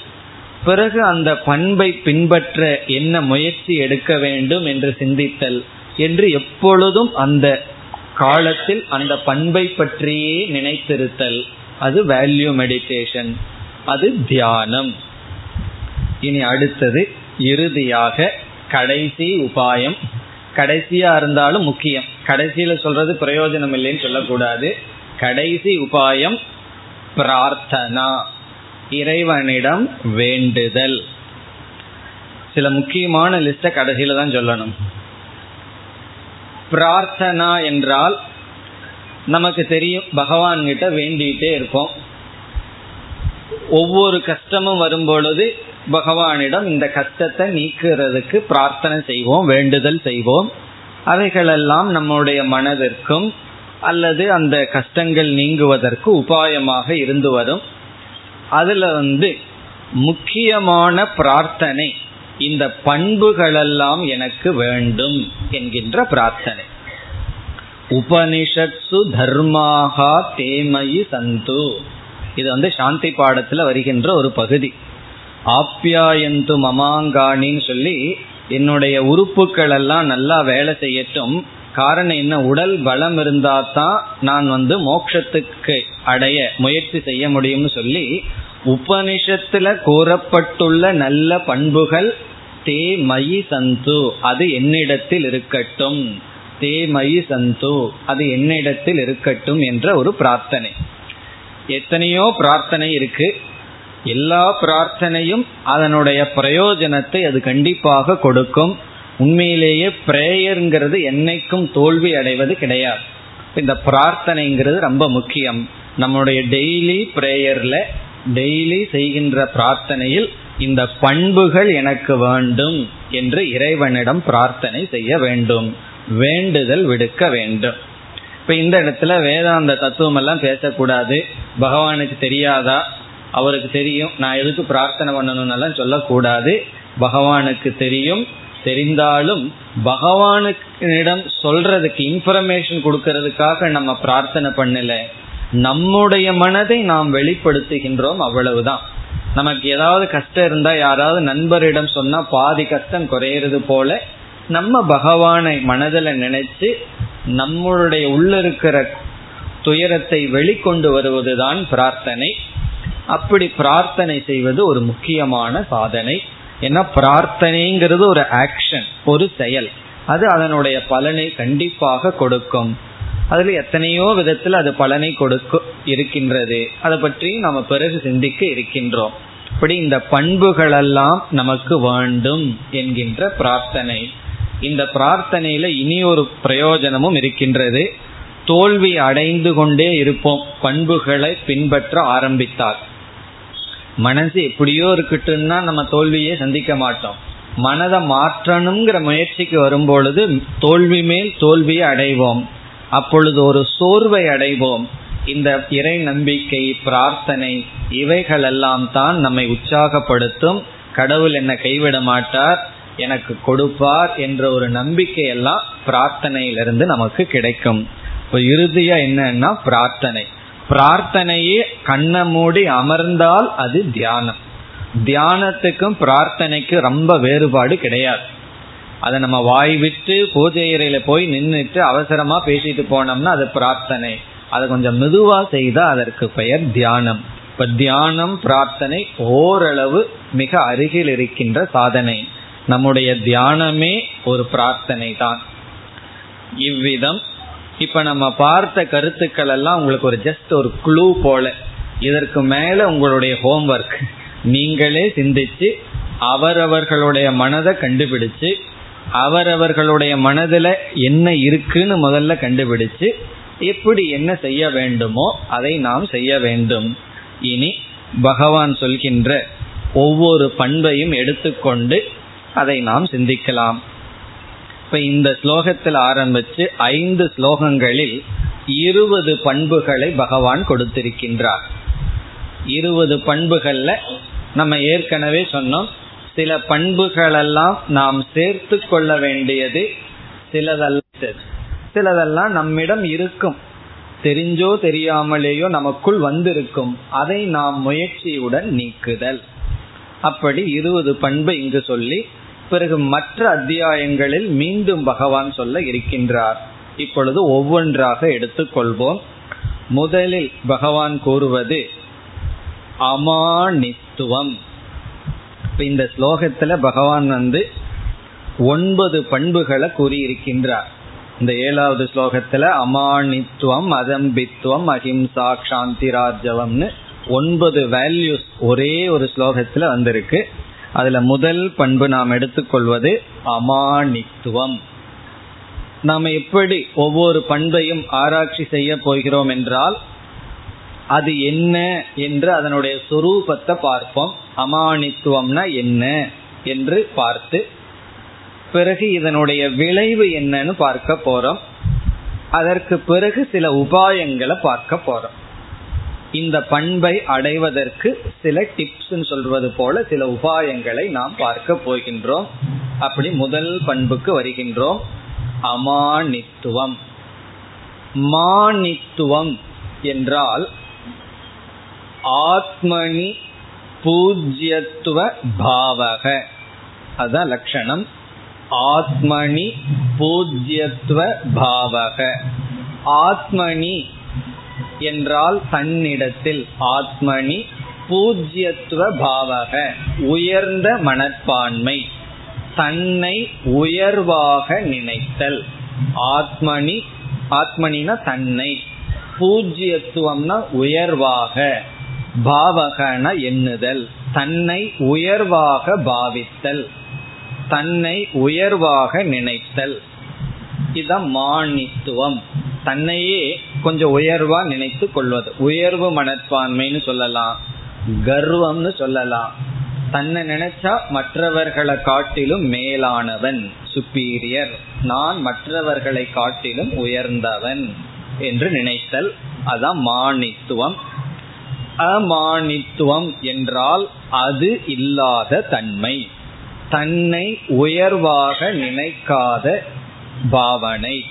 பிறகு அந்த பண்பை பின்பற்ற என்ன முயற்சி எடுக்க வேண்டும் என்று சிந்தித்தல் என்று எப்பொழுதும் அந்த காலத்தில் அந்த பண்பை பற்றியே நினைத்திருத்தல். அது வேல்யூ மெடிடேஷன் அது தியானம். இனி அடுத்தது இறுதியாக கடைசி உபாயம். கடைசியா இருந்தாலும் முக்கியம். கடைசியில சொல்றது பிரயோஜனம் இல்லைன்னு சொல்லக்கூடாது. கடைசி உபாயம் பிரார்த்தனா. இறைவனிடம் வேண்டுதல். சில முக்கியமான லிஸ்ட கடைசியில தான் சொல்லணும். பிரார்த்தனா என்றால் நமக்கு தெரியும் பகவான் கிட்ட வேண்டிகிட்டே இருப்போம். ஒவ்வொரு கஷ்டமும் வரும்பொழுது பகவானிடம் இந்த கஷ்டத்தை நீக்கிறதுக்கு பிரார்த்தனை செய்வோம் வேண்டுதல் செய்வோம். அவைகளெல்லாம் நம்முடைய மனதிற்கும் அல்லது அந்த கஷ்டங்கள் நீங்குவதற்கு உபாயமாக இருந்து வரும். அதுல வந்து முக்கியமான பிரார்த்தனை இந்த பண்புகளெல்லாம் எனக்கு வேண்டும் என்கின்ற பிரார்த்தனை. உபனிஷத்சு தர்மாகா தேமயி சந்து. இது வந்து சாந்தி பாடத்துல வருகின்ற ஒரு பகுதி. ஆப்யாயந்து மமாங்காணின்னு சொல்லி என்னுடைய உறுப்புகள் எல்லாம் நல்லா வேலை செய்யட்டும். காரணம் என்ன? உடல் பலம் இருந்தா தான் நான் வந்து மோட்சத்துக்கு அடைய முயற்சி செய்ய முடியும்னு சொல்லி உபனிஷத்துல கூறப்பட்டுள்ள நல்ல பண்புகள் தே மயி சந்து அது என்னிடத்தில் இருக்கட்டும். தே மயி சந்து அது என்னிடத்தில் இருக்கட்டும் என்ற ஒரு பிரார்த்தனை. எத்தனையோ பிரார்த்தனை இருக்கு. எல்லா பிரார்த்தனையும் அதனுடைய பிரயோஜனத்தை அது கண்டிப்பாக கொடுக்கும். உண்மையிலேயே பிரேயருங்கிறது என்னைக்கும் தோல்வி அடைவது கிடையாது. இந்த பிரார்த்தனைங்கிறது ரொம்ப முக்கியம். நம்முடைய டெய்லி பிரேயர்ல டெய்லி செய்கின்ற பிரார்த்தனையில் இந்த பண்புகள் எனக்கு வேண்டும் என்று இறைவனிடம் பிரார்த்தனை செய்ய வேண்டும். வேண்டுதல் விடுக்க வேண்டும். இப்ப இந்த இடத்துல வேதாந்த தத்துவம் எல்லாம் பேசக்கூடாது. பகவானுக்கு தெரியாதா? அவருக்கு தெரியும் நான் எதுக்கு பிரார்த்தனை பண்ணணும்னெல்லாம் சொல்லக்கூடாது. பகவானுக்கு தெரியும். தெரிந்தாலும் பகவானுக்கிடம் சொல்றதுக்கு இன்ஃபர்மேஷன் கொடுக்கறதுக்காக நம்ம பிரார்த்தனை பண்ணல. நம்முடைய மனதை நாம் வெளிப்படுத்துகின்றோம் அவ்வளவுதான். நமக்கு ஏதாவது கஷ்டம் இருந்தா யாராவது நண்பரிடம் சொன்னா பாதி கஷ்டம் குறையிறது போல நம்ம பகவானை மனதில் நினைச்சு நம்மளுடைய உள்ள இருக்கிற துயரத்தை வெளிக்கொண்டு வருவதுதான் பிரார்த்தனை. அப்படி பிரார்த்தனை செய்வது ஒரு முக்கியமான சாதனை. ஏன்னா பிரார்த்தனைங்கிறது ஒரு ஆக்ஷன் ஒரு செயல். அது அதனுடைய பலனை கண்டிப்பாக கொடுக்கும். அதுல எத்தனையோ விதத்தில் அது பலனை கொடுக்க இருக்கின்றது. அதை பற்றி நம்ம பிறகு சிந்திக்க இருக்கின்றோம். இப்படி இந்த பண்புகளெல்லாம் நமக்கு வேண்டும் என்கின்ற பிரார்த்தனை. இந்த பிரார்த்தனையில இனி ஒரு பிரயோஜனமும் இருக்கின்றது. தோல்வி அடைந்து கொண்டே இருப்போம். பண்புகளை பின்பற்ற ஆரம்பித்தார் மனசு எப்படியோ இருக்கட்டும்னா நம்ம தோல்வியே சந்திக்க மாட்டோம். மனதை மாற்றணுங்கிற முயற்சிக்கு வரும்பொழுது தோல்வி மேல் தோல்வியை அடைவோம். அப்பொழுது ஒரு சோர்வை அடைவோம். இந்த இறை நம்பிக்கை பிரார்த்தனை இவைகளெல்லாம் தான் நம்மை உற்சாகப்படுத்தும். கடவுள் என்னை கைவிட மாட்டார் எனக்கு கொடுப்பார் என்ற ஒரு நம்பிக்கை எல்லாம் பிரார்த்தனையிலிருந்து நமக்கு கிடைக்கும். இப்போ இறுதியா என்னன்னா பிரார்த்தனை. பிரார்த்தனையே கண்ணை மூடி அமர்ந்தால் அது தியானம். தியானத்துக்கும் பிரார்த்தனைக்கும் ரொம்ப வேறுபாடு கிடையாது. அதை நம்ம வாய் விட்டு பூஜை அறையில போய் நின்றுட்டு அவசரமா பேசிட்டு போனோம்னா அது பிரார்த்தனை. அதை கொஞ்சம் மெதுவா செய்தா அதற்கு பெயர் தியானம். இப்ப தியானம் பிரார்த்தனை ஓரளவு மிக அருகில் இருக்கின்ற சாதனை. நம்முடைய தியானமே ஒரு பிரார்த்தனை தான் இவ்விதம் இப்ப நம்ம பார்த்த கருத்துக்கள் எல்லாம் உங்களுக்கு ஒரு ஜஸ்ட் ஒரு க்ளூ போல. இதற்கு மேல உங்களுடைய ஹோம்ஒர்க் நீங்களே சிந்திச்சு அவரவர்களுடைய மனதை கண்டுபிடிச்சு அவரவர்களுடைய மனதில் என்ன இருக்குன்னு முதல்ல கண்டுபிடிச்சு எப்படி என்ன செய்ய வேண்டுமோ அதை நாம் செய்ய வேண்டும். இனி பகவான் சொல்கின்ற ஒவ்வொரு பண்பையும் எடுத்துக்கொண்டு அதை நாம் சிந்திக்கலாம். இப்ப இந்த ஸ்லோகத்தில் ஆரம்பிச்சு ஐந்து ஸ்லோகங்களில் இருபது பண்புகளை பகவான் கொடுத்திருக்கின்றார். இருபது பண்புகள்ல நம்ம ஏற்கனவே சொன்னோம். சில பண்புகளெல்லாம் நாம் சேர்த்து கொள்ள வேண்டியது சிலதல்ல சிலதெல்லாம் நம்மிடம் இருக்கும். தெரிஞ்சோ தெரியாமலேயோ நமக்குள் வந்திருக்கும். அதை நாம் முயற்சியுடன் நீக்குதல். அப்படி இருபது பண்பு இங்கு சொல்லி பிறகு மற்ற அத்தியாயங்களில் மீண்டும் பகவான் சொல்ல இருக்கின்றார். இப்பொழுது ஒவ்வொன்றாக எடுத்துக்கொள்வோம். முதலில் பகவான் கூறுவது அமானித்துவம். இந்த ஸ்லோகத்துல பகவான் வந்து ஒன்பது பண்புகளை கூறியிருக்கின்றார். இந்த ஏழாவது ஸ்லோகத்துல அமானித்துவம் அதம்பித்துவம் அஹிம்சா சாந்திராஜவம்னு ஒன்பது வேல்யூஸ் ஒரே ஒரு ஸ்லோகத்துல வந்திருக்கு. அதுல முதல் பண்பு நாம் எடுத்துக்கொள்வது அமானித்துவம். நாம் எப்படி ஒவ்வொரு பண்பையும் ஆராய்ச்சி செய்ய போகிறோம் என்றால் அது என்ன என்று அதனுடைய சுரூபத்தை பார்ப்போம். அமானித்துவம்னா என்ன என்று பார்த்து பிறகு இதனுடைய விளைவு என்னன்னு பார்க்க போறோம். அதற்கு பிறகு சில உபாயங்களை பார்க்க போறோம். இந்த பண்பை அடைவதற்கு சில டிப்ஸ் சொல்வது போல சில உபாயங்களை நாம் பார்க்க போகின்றோம். அப்படி முதல் பண்புக்கு வருகின்றோம். அமானித்துவம். மானித்துவம் என்றால் ஆத்மனி பூஜ்யத்துவ பாவக. அதுதான் லட்சணம். ஆத்மனி பூஜ்யத்துவ பாவக. ஆத்மனி என்றால் தன்னிடத்தில் ஆத்மனி பூஜ்யத்துவ பாவக உயர்ந்த மனப்பான்மை தன்னை உயர்வாக நினைத்தல். ஆத்மனி ஆத்மனினா தன்னை பூஜ்யத்துவம்னா உயர்வாக பாவகன எண்ணுதல். தன்னை உயர்வாக பாவித்தல் தன்னை உயர்வாக நினைத்தல். இத மானித்துவம். தன்னையே கொஞ்சம் உயர்வா நினைத்து கொள்வது. உயர்வு மனப்பான்மைன்னு சொல்லலாம். கர்வம்னு சொல்லலாம். தன்னை நினைச்சா மற்றவர்களை காட்டிலும் மேலானவன் சுப்பீரியர் நான் மற்றவர்களை காட்டிலும் உயர்ந்தவன் என்று நினைத்தல் அதான் மானித்துவம். அமானித்துவம் என்றால் அது இல்லாத தன்மை. தன்னை உயர்வாக நினைக்காத பாவனை.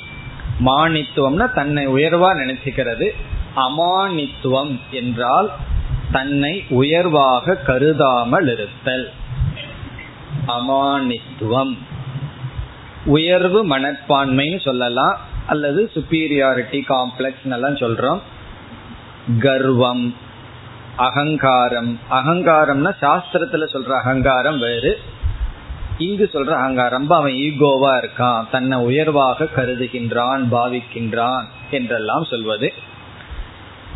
மானித்துவம்னா தன்னை உயர்வா நினைச்சுக்கிறது. அமானித்துவம் என்றால் தன்னை உயர்வாக கருதாமல் இருத்தல். அமானித்துவம். உயர்வு மனப்பான்மைன்னு சொல்லலாம். அல்லது சுப்பீரியாரிட்டி காம்ப்ளெக்ஸ் எல்லாம் சொல்றோம். கர்வம் அகங்காரம். அகங்காரம்னா சாஸ்திரத்துல சொல்ற அகங்காரம் வேறு. இங்கு சொல்ற அங்க ரொம்ப அவன் ஈகோவா இருக்கான் தன்னை உயர்வாக கருதுகின்றான் பாவிக்கின்றான் என்றெல்லாம் சொல்வது.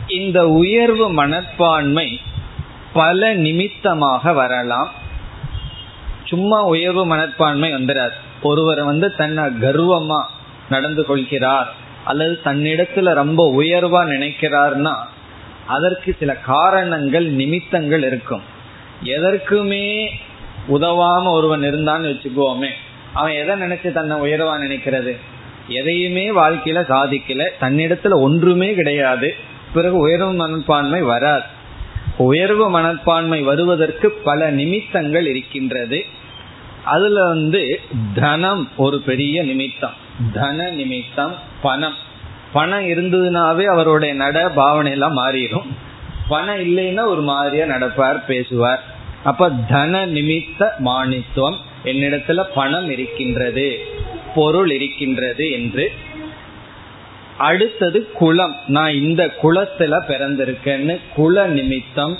இந்த உயர்வு மனப்பான்மை பல நிமித்தமாக வரலாம். சும்மா உயர்வு மனப்பான்மை வந்துடாது ஒருவர் வந்து தன்னை கர்வமா நடந்து கொள்கிறார் அல்லது தன்னிடத்துல ரொம்ப உயர்வா நினைக்கிறார்னா அதற்கு சில காரணங்கள் நிமித்தங்கள் இருக்கும். எதற்குமே உதவாம ஒருவன் இருந்தான்னு வச்சுக்கோமே. அவன் எதை நினைச்சு தன்னை உயர்வா நினைக்கிறது? எதையுமே வாழ்க்கையில சாதிக்கல. தன்னிடத்துல ஒன்றுமே கிடையாது. பிறகு உயர்வு மனப்பான்மை வராது. உயர்வு மனப்பான்மை வருவதற்கு பல நிமித்தங்கள் இருக்கின்றது. அதுல வந்து தனம் ஒரு பெரிய நிமித்தம். தன நிமித்தம் பணம். பணம் இருந்ததுனாவே அவருடைய நட பாவனை எல்லாம் மாறிடும். பணம் இல்லைன்னா ஒரு மாதிரியா நடப்பார் பேசுவார். அப்ப தன நிமித்த மானித்துவம் என்னிடத்துல பணம் இருக்கின்றது பொருள் இருக்கின்றது என்று. அடுத்தது குலம். நான் இந்த குலத்துல பிறந்திருக்கேன்னு குல நிமித்தம்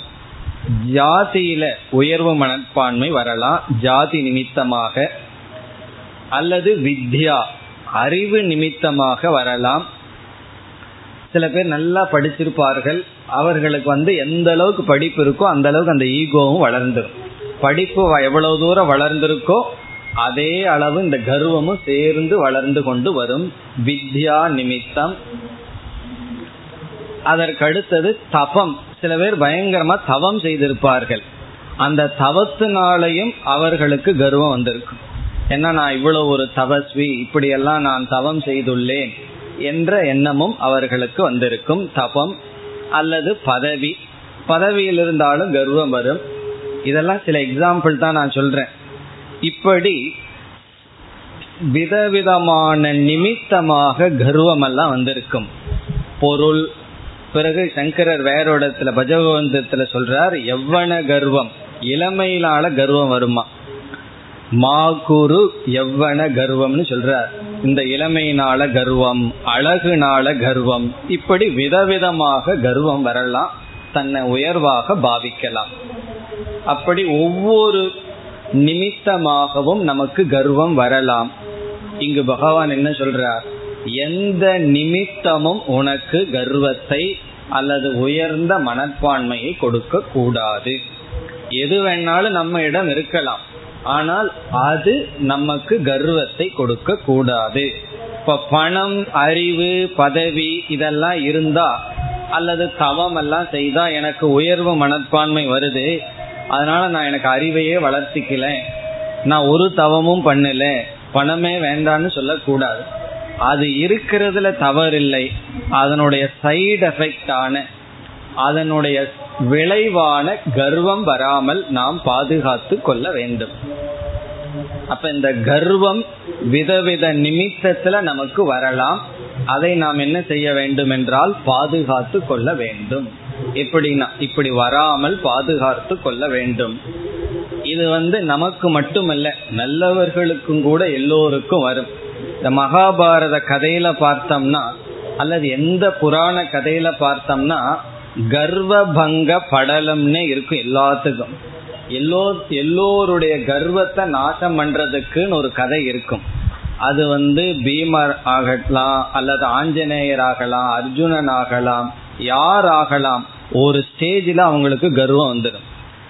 ஜாதியில உயர்வு மனப்பான்மை வரலாம். ஜாதி நிமித்தமாக அல்லது வித்யா அறிவு நிமித்தமாக வரலாம். சில பேர் நல்லா படிச்சிருப்பார்கள் அவர்களுக்கு வந்து எந்த அளவுக்கு படிப்பு இருக்கோ அந்த அளவுக்கு அந்த ஈகோவும் வளர்ந்துடும் படிப்பு எவ்வளவு தூரம் வளர்ந்திருக்கோ அதே அளவு இந்த கர்வமும் சேர்ந்து வளர்ந்து கொண்டு வரும். வித்யா நிமித்தம். அதற்கடுத்தது தபம். சில பேர் பயங்கரமா தவம் செய்திருப்பார்கள். அந்த தவத்தினாலையும் அவர்களுக்கு கர்வம் வந்திருக்கும். ஏன்னா நான் இவ்வளவு ஒரு தபஸ்வி இப்படியெல்லாம் நான் தவம் செய்துள்ளேன். என்ற எண்ணமும் அவர்களுக்கு வந்திருக்கும் தபம் அல்லது பதவி. பதவியில் இருந்தாலும் கர்வம் வரும். இதெல்லாம் சில எக்ஸாம்பிள் தான் நான் சொல்றேன். இப்படி விதவிதமான நிமித்தமாக கர்வம் எல்லாம் வந்திருக்கும். பொருள் பிறகு சங்கரர் வேற இடத்துல பஜகவந்தத்துல சொல்றார் எவ்வன கர்வம்? இளமையிலான கர்வம் வருமா? மாகுரு எவ்வன கர்வம்னு சொல்றார். இந்த இளமையினால கர்வம் அழகுனால கர்வம் இப்படி விதவிதமாக கர்வம் வரலாம் தன்னை உயர்வாக பாவிக்கலாம். அப்படி ஒவ்வொரு நிமித்தமாகவும் நமக்கு கர்வம் வரலாம். இங்கு பகவான் என்ன சொல்றார்? எந்த நிமித்தமும் உனக்கு கர்வத்தை அல்லது உயர்ந்த மனப்பான்மையை கொடுக்க கூடாது எது வேணாலும் நம்ம இடம் இருக்கலாம். ஆனால் அது நமக்கு கர்வத்தை கொடுக்க கூடாது. இப்ப பணம் அறிவு பதவி இதெல்லாம் இருந்தா அல்லது தவம் எல்லாம் செய்தா எனக்கு உயர்வு மனப்பான்மை வருது. அதனால நான் எனக்கு அறிவையே வளர்த்திக்கல. நான் ஒரு தவமும் பண்ணல. பணமே வேண்டான்னு சொல்லக்கூடாது. அது இருக்கிறதுல தவறில்லை. அதனுடைய சைடு எஃபெக்ட் ஆன அதனுடைய விளைவான கர்வம் வராமல் நாம் பாதுகாத்து கொள்ள வேண்டும். அப்ப இந்த கர்வம் விதவித நிமித்தத்துல நமக்கு வரலாம். அதை நாம் என்ன செய்ய வேண்டும் என்றால் பாதுகாத்து கொள்ள வேண்டும். எப்படின்னா இப்படி வராமல் பாதுகாத்து கொள்ள வேண்டும். இது வந்து நமக்கு மட்டுமல்ல நல்லவர்களுக்கும் கூட எல்லோருக்கும் வரும். இந்த மகாபாரத கதையில பார்த்தோம்னா அல்லது எந்த புராண கதையில பார்த்தோம்னா கர்வபங்க படலம்னே இருக்கும் எல்லாத்துக்கும். எல்லோ எல்லோருடைய கர்வத்தை நாசம் பண்றதுக்குன்னு ஒரு கதை இருக்கும். அது வந்து பீமர் ஆகலாம் அல்லது ஆஞ்சநேயர் ஆகலாம் அர்ஜுனன் ஆகலாம் யார் ஆகலாம் ஒரு ஸ்டேஜில் அவங்களுக்கு கர்வம் வந்துடும்.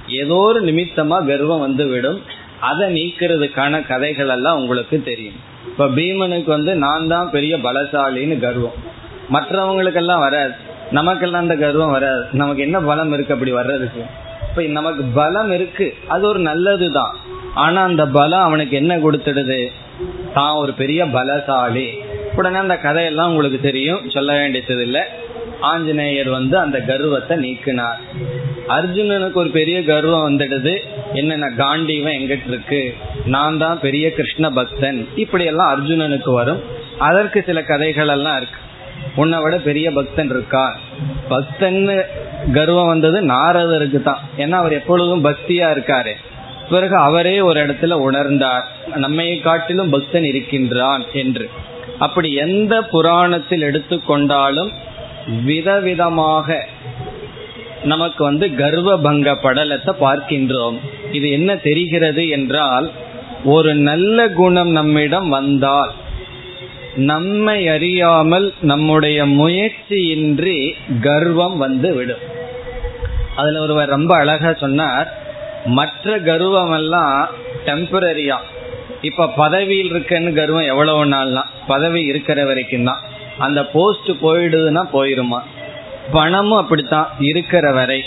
ஏதோ ஒரு நிமித்தமா கர்வம் வந்து விடும் அதை நீக்கிறதுக்கான கதைகள் எல்லாம் உங்களுக்கு தெரியும். இப்ப பீமனுக்கு வந்து நான் தான் பெரிய பலசாலின்னு கர்வம். மற்றவங்களுக்கெல்லாம் வராது. நமக்கெல்லாம் அந்த கர்வம் வராது. நமக்கு என்ன பலம் இருக்கு அப்படி வர்றதுக்கு? இப்ப நமக்கு பலம் இருக்கு. அது ஒரு நல்லது தான் ஆனா அந்த பலம் அவனுக்கு என்ன கொடுத்துடுது? தான் ஒரு பெரிய பலசாலி. உடனே அந்த கதையெல்லாம் உங்களுக்கு தெரியும். சொல்ல வேண்டியது இல்லை ஆஞ்சநேயர் வந்து அந்த கர்வத்தை நீக்கினார். அர்ஜுனனுக்கு ஒரு பெரிய கர்வம் வந்துடுது. என்னென்ன காண்டீவன் எங்கிட்ட இருக்கு? நான் தான் பெரிய கிருஷ்ண பக்தன். இப்படி எல்லாம் அர்ஜுனனுக்கு வரும். அதற்கு சில கதைகள் எல்லாம் இருக்கு. உன்னை விட பெரிய பக்தன் இருக்கா பக்தன்னு கர்வம் வந்தது நாரதருக்கு தான். ஏன்னா அவர் எப்பொழுதும் பக்தியா இருக்காரு. பிறகு அவரே ஒரு இடத்துல உணர்ந்தார். நம்மை காட்டிலும் பக்தன் இருக்கின்றான் என்று. அப்படி எந்த புராணத்தில் எடுத்துக்கொண்டாலும் விதவிதமாக நமக்கு வந்து கர்வபங்க படலத்தை பார்க்கின்றோம். இது என்ன தெரிகிறது என்றால் ஒரு நல்ல குணம் நம்மிடம் வந்தால் நம்மை அறியாமல் நம்முடைய முயற்சியின்றி கர்வம் வந்து விடும் அதுல ஒருவர் ரொம்ப அழகா சொன்னார் மற்ற கர்வம் எல்லாம் டெம்பரரியா இப்ப பதவியில் இருக்கன்னு கர்வம் எவ்வளவு நாள்னா பதவி இருக்கிற வரைக்கும் தான். அந்த போஸ்ட் போயிடுதுன்னா போயிருமா? பணமும் அப்படித்தான் இருக்கிற வரை.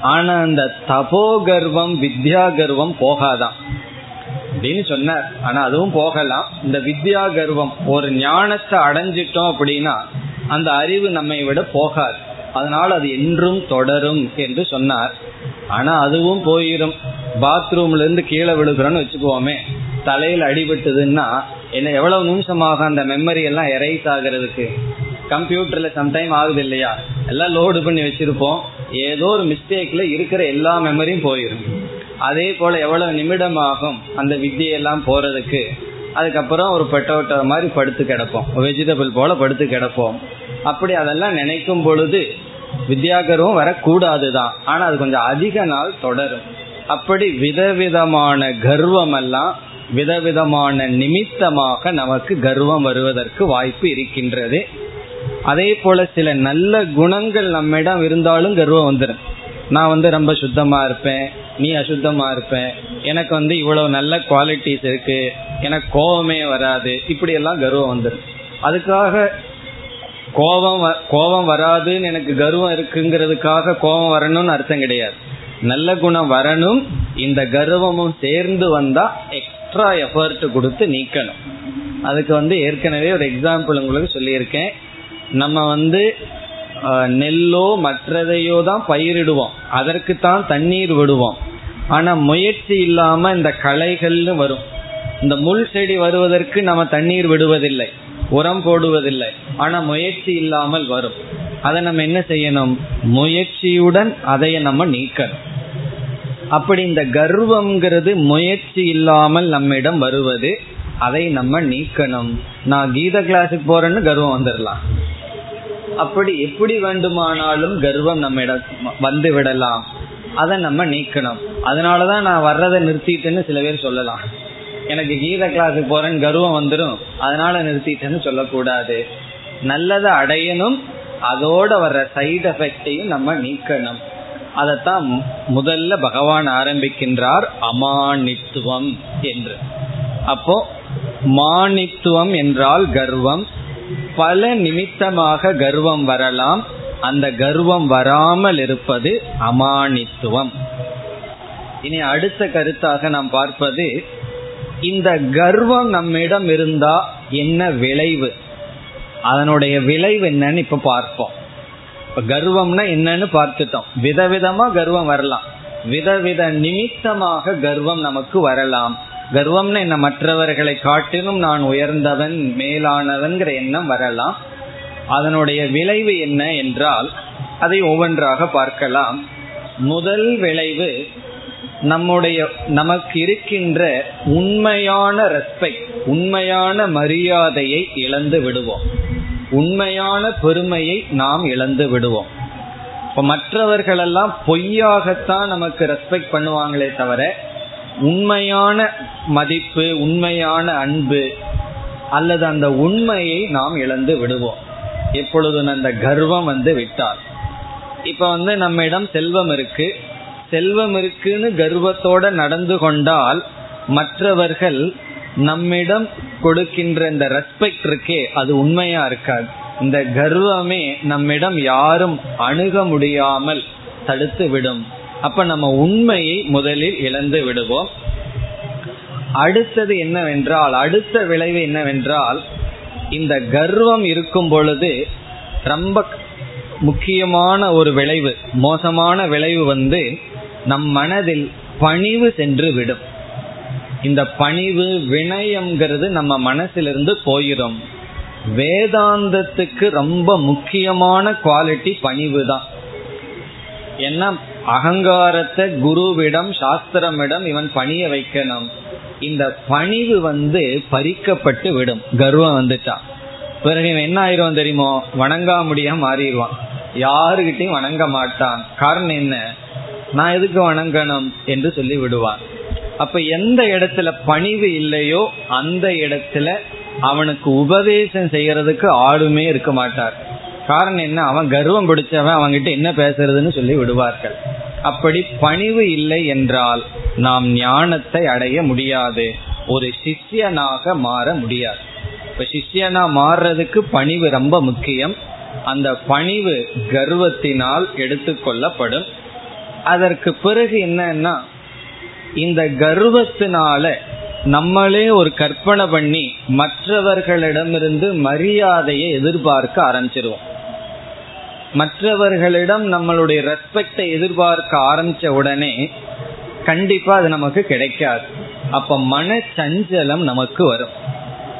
ஆனா அந்த தபோ கர்வம் வித்யா கர்வம் போகாதான். அப்படின்னு சொன்னார். ஆனா அதுவும் போகலாம். இந்த வித்யா கர்வம் ஒரு ஞானத்தை அடைஞ்சிட்டோம் அப்படின்னா அந்த அறிவு நம்மை விட போகாது. அதனால் அது என்றும் தொடரும் என்று சொன்னார். ஆனா அதுவும் போயிடும் பாத்ரூம்ல இருந்து கீழே விழுகிறோன்னு வச்சுக்குவோமே தலையில் அடிபட்டதுன்னா என்ன எவ்வளவு நிமிஷமாக அந்த மெமரி எல்லாம் எரைஸ் ஆகிறதுக்கு? கம்ப்யூட்டர்ல சம்டைம் ஆகுது இல்லையா? எல்லாம் லோடு பண்ணி வச்சிருப்போம். ஏதோ ஒரு மிஸ்டேக்ல இருக்கிற எல்லா மெமரியும் போயிடும் அதே போல எவ்வளவு நிமிடம் ஆகும் அந்த வித்தியெல்லாம் போறதுக்கு அதுக்கப்புறம் ஒரு பெட்டோட்ட மாதிரி படுத்து கிடப்போம். வெஜிடபிள் போல படுத்து கிடப்போம். அப்படி அதெல்லாம் நினைக்கும் பொழுது வித்யாகரமும் வரக்கூடாது தான் ஆனா அது கொஞ்சம் அதிக நாள் தொடரும். அப்படி விதவிதமான கர்வம் எல்லாம் விதவிதமான நிமித்தமாக நமக்கு கர்வம் வருவதற்கு வாய்ப்பு இருக்கின்றது. அதே போல சில நல்ல குணங்கள் நம்மிடம் இருந்தாலும் கர்வம் வந்துடும் நான் வந்து ரொம்ப சுத்தமா இருப்பேன். நீ அசுத்தமா இருப்பேன் எனக்கு வந்து இவ்வளவு நல்ல குவாலிட்டிஸ் இருக்கு. எனக்கு கோபமே வராது. இப்படி எல்லாம் கர்வம் வந்துடும் அதுக்காக கோபம் கோபம் வராதுன்னு எனக்கு கர்வம் இருக்குங்கிறதுக்காக கோபம் வரணும்னு அர்த்தம் கிடையாது. நல்ல குணம் வரணும். இந்த கர்வமும் சேர்ந்து வந்தா எக்ஸ்ட்ரா எஃபர்ட் கொடுத்து நீக்கணும். அதுக்கு வந்து ஏற்கனவே ஒரு எக்ஸாம்பிள் உங்களுக்கு சொல்லியிருக்கேன். நம்ம வந்து நெல்லோ மற்றதையோ தான் பயிரிடுவோம். அதற்கு தான் தண்ணீர் விடுவோம். ஆனா முயற்சி இல்லாம இந்த களைகள்னு வரும். இந்த முள் செடி வருவதற்கு நம்ம தண்ணீர் விடுவதில்லை. உரம் போடுவதில்லை. ஆனா முயற்சி இல்லாமல் வரும். அதை நம்ம என்ன செய்யணும்? முயற்சியுடன் அதை நம்ம நீக்கணும். அப்படி இந்த கர்வம்ங்கிறது முயற்சி இல்லாமல் நம்மிடம் வருவது. அதை நம்ம நீக்கணும். நான் கீத கிளாஸுக்கு போறேன்னு கர்வம் வந்துடலாம். அப்படி எப்படி வேண்டுமானாலும் கர்வம் நம்மிடம் வந்து விடலாம். அதை நம்ம நீக்கணும். அதனாலதான் நான் வர்றதை நிறுத்திட்டேன்னு சில பேர் சொல்லலாம். எனக்கு கீத கிளாஸுக்கு போறேன்னு கர்வம் வந்துடும் அதனால நிறுத்திட்டேன்னு சொல்லக்கூடாது. நல்லதை அடையணும். அதோட வர்ற சைடு எஃபெக்டையும் நம்ம நீக்கணும். அதைத்தான் முதல்ல பகவான் ஆரம்பிக்கின்றார் அமானித்துவம் என்று. அப்போ மானித்துவம் என்றால் கர்வம். பல நிமித்தமாக கர்வம் வரலாம். அந்த கர்வம் வராமல் இருப்பது அமானித்துவம். இனி அடுத்த கருத்தாக நாம் பார்ப்பது இந்த கர்வம் நம்மிடம் இருந்தா என்ன விளைவு? அதனுடைய விளைவு என்னன்னு இப்ப பார்ப்போம். இப்ப கர்வம்னா என்னன்னு பார்த்துட்டோம். விதவிதமா கர்வம் வரலாம். விதவித நிமித்தமாக கர்வம் நமக்கு வரலாம். கர்வம்னு என்ன மற்றவர்களை காட்டிலும் நான் உயர்ந்தவன் மேலானவன்கிற எண்ணம் வரலாம். அதனுடைய விளைவு என்ன என்றால் அதை ஒவ்வொன்றாக பார்க்கலாம். முதல் விளைவு நம்முடைய நமக்கு இருக்கின்ற உண்மையான ரெஸ்பெக்ட் உண்மையான மரியாதையை இழந்து விடுவோம். உண்மையான பெருமையை நாம் இழந்து விடுவோம். இப்போ மற்றவர்களெல்லாம் பொய்யாகத்தான் நமக்கு ரெஸ்பெக்ட் பண்ணுவாங்களே தவிர உண்மையான மதிப்பு உண்மையான அன்பு அல்லது அந்த உண்மையை நாம் இழந்து விடுவோம். எப்பொழுது அந்த கர்வம் வந்து விட்டால். இப்ப வந்து நம்மிடம் செல்வம் இருக்கு. செல்வம் இருக்குன்னு கர்வத்தோட நடந்து கொண்டால் மற்றவர்கள் நம்மிடம் கொடுக்கின்ற இந்த ரெஸ்பெக்ட் இருக்கே அது உண்மையா இருக்காது. இந்த கர்வமே நம்மிடம் யாரும் அணுக முடியாமல் தடுத்து விடும். அப்ப நம்ம உண்மையை முதலில் இழந்து விடுவோம். அடுத்தது என்னவென்றால் அடுத்த விளைவு என்னவென்றால் இந்த கர்வம் இருக்கும் பொழுது ரொம்ப முக்கியமான ஒரு விளைவு மோசமான விளைவு வந்து நம் மனதில் பணிவு சென்று விடும். இந்த பணிவு வினயம்ங்கிறது நம்ம மனசிலிருந்து போயிடும் வேதாந்தத்துக்கு ரொம்ப முக்கியமான குவாலிட்டி பணிவு தான் ஏன்னா அகங்காரத்தை குருவிடம் சாஸ்திரமிடம் இவன் பணிய வைக்கணும். இந்த பணிவு வந்து பறிக்கப்பட்டு விடும். கர்வம் வந்துட்டான் பிறகு இவன் என்ன ஆயிரும் தெரியுமோ? வணங்கா முடியாம மாறிடுவான். யாருகிட்டையும் வணங்க மாட்டான். காரணம் என்ன? நான் எதுக்கு வணங்கணும் என்று சொல்லி விடுவான். அப்ப எந்த இடத்துல பணிவு இல்லையோ அந்த இடத்துல அவனுக்கு உபதேசம் செய்யறதுக்கு ஆளுமே இருக்க மாட்டார். காரணம் என்ன? அவன் கர்வம் பிடிச்சவன் அவன்கிட்ட என்ன பேசுறதுன்னு சொல்லி விடுவார்கள். அப்படி பணிவு இல்லை என்றால் நாம் ஞானத்தை அடைய முடியாது. ஒரு சிஷ்யனாக மாற முடியாது. இப்ப சிஷ்யனா மாறுறதுக்கு பணிவு ரொம்ப முக்கியம். அந்த பணிவு கர்வத்தினால் எடுத்துக்கொள்ளப்படும் அதற்கு பிறகு என்னன்னா இந்த கர்வத்தினால நம்மளே ஒரு கற்பனை பண்ணி மற்றவர்களிடமிருந்து மரியாதையை எதிர்பார்க்க ஆரம்பிச்சிருவோம். மற்றவர்களிடம் நம்மளுடைய ரெஸ்பெக்டை எதிர்பார்க்க ஆரம்பிச்ச உடனே கண்டிப்பா அது நமக்கு கிடைக்காது. அப்ப மன சஞ்சலம் நமக்கு வரும்.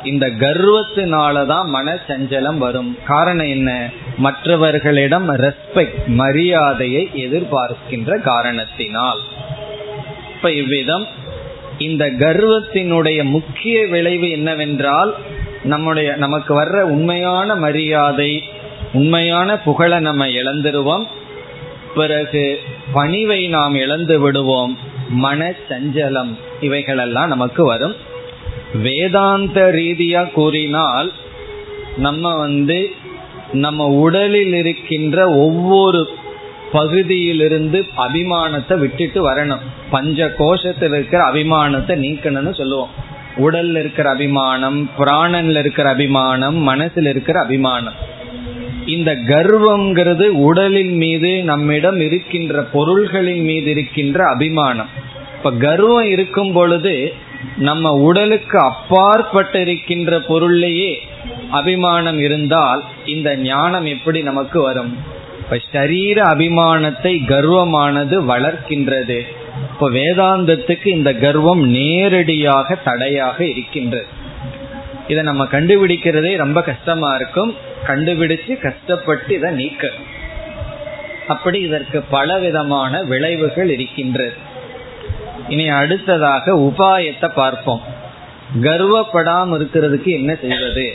இந்த கர்வத்தினாலதான் மன சஞ்சலம் வரும். காரணம் என்ன? மற்றவர்களிடம் ரெஸ்பெக்ட் மரியாதையை எதிர்பார்க்கின்ற காரணத்தினால். இப்ப இவ்விதம் இந்த கர்வத்தினுடைய முக்கிய விளைவு என்னவென்றால் நம்முடைய நமக்கு வர்ற உண்மையான மரியாதை உண்மையான புகழை நம்ம இழந்துருவோம். பிறகு பணிவை நாம் இழந்து விடுவோம். மன சஞ்சலம் இவைகளெல்லாம் நமக்கு வரும். வேதாந்த ரீதியா கூறினால் நம்ம வந்து நம்ம உடலில் இருக்கின்ற ஒவ்வொரு பகுதியிலிருந்து அபிமானத்தை விட்டுட்டு வரணும். பஞ்ச கோஷத்தில் இருக்கிற அபிமானத்தை நீக்கணும்னு சொல்லுவோம். உடல்ல இருக்கிற அபிமானம் பிராணன்ல இருக்கிற அபிமானம் மனசுல இருக்கிற அபிமானம். இந்த கர்வம்ங்கிறது உடலின் மீது நம்மிடம் இருக்கின்ற பொருள்களின் மீது இருக்கின்ற அபிமானம். இப்ப கர்வம் இருக்கும் பொழுது நம்ம உடலுக்கு அப்பாற்பட்டிருக்கின்ற பொருள்லேயே அபிமானம் இருந்தால் இந்த ஞானம் எப்படி நமக்கு வரும்? இப்ப சரீர அபிமானத்தை கர்வமானது வளர்க்கின்றது. இப்ப வேதாந்தத்துக்கு இந்த கர்வம் நேரடியாக தடையாக இருக்கின்றது. இதை நம்ம கண்டுபிடிக்கிறதே ரொம்ப கஷ்டமா இருக்கும். கண்டுபிடிச்சு கஷ்டப்பட்டு இதை நீக்க. அப்படி இதற்கு பல விதமான விளைவுகள் இருக்கின்றது. இனி அடுத்ததாக உபாயத்தை பார்ப்போம். கர்வப்படாம இருக்கிறதுக்கு என்ன செய்வது?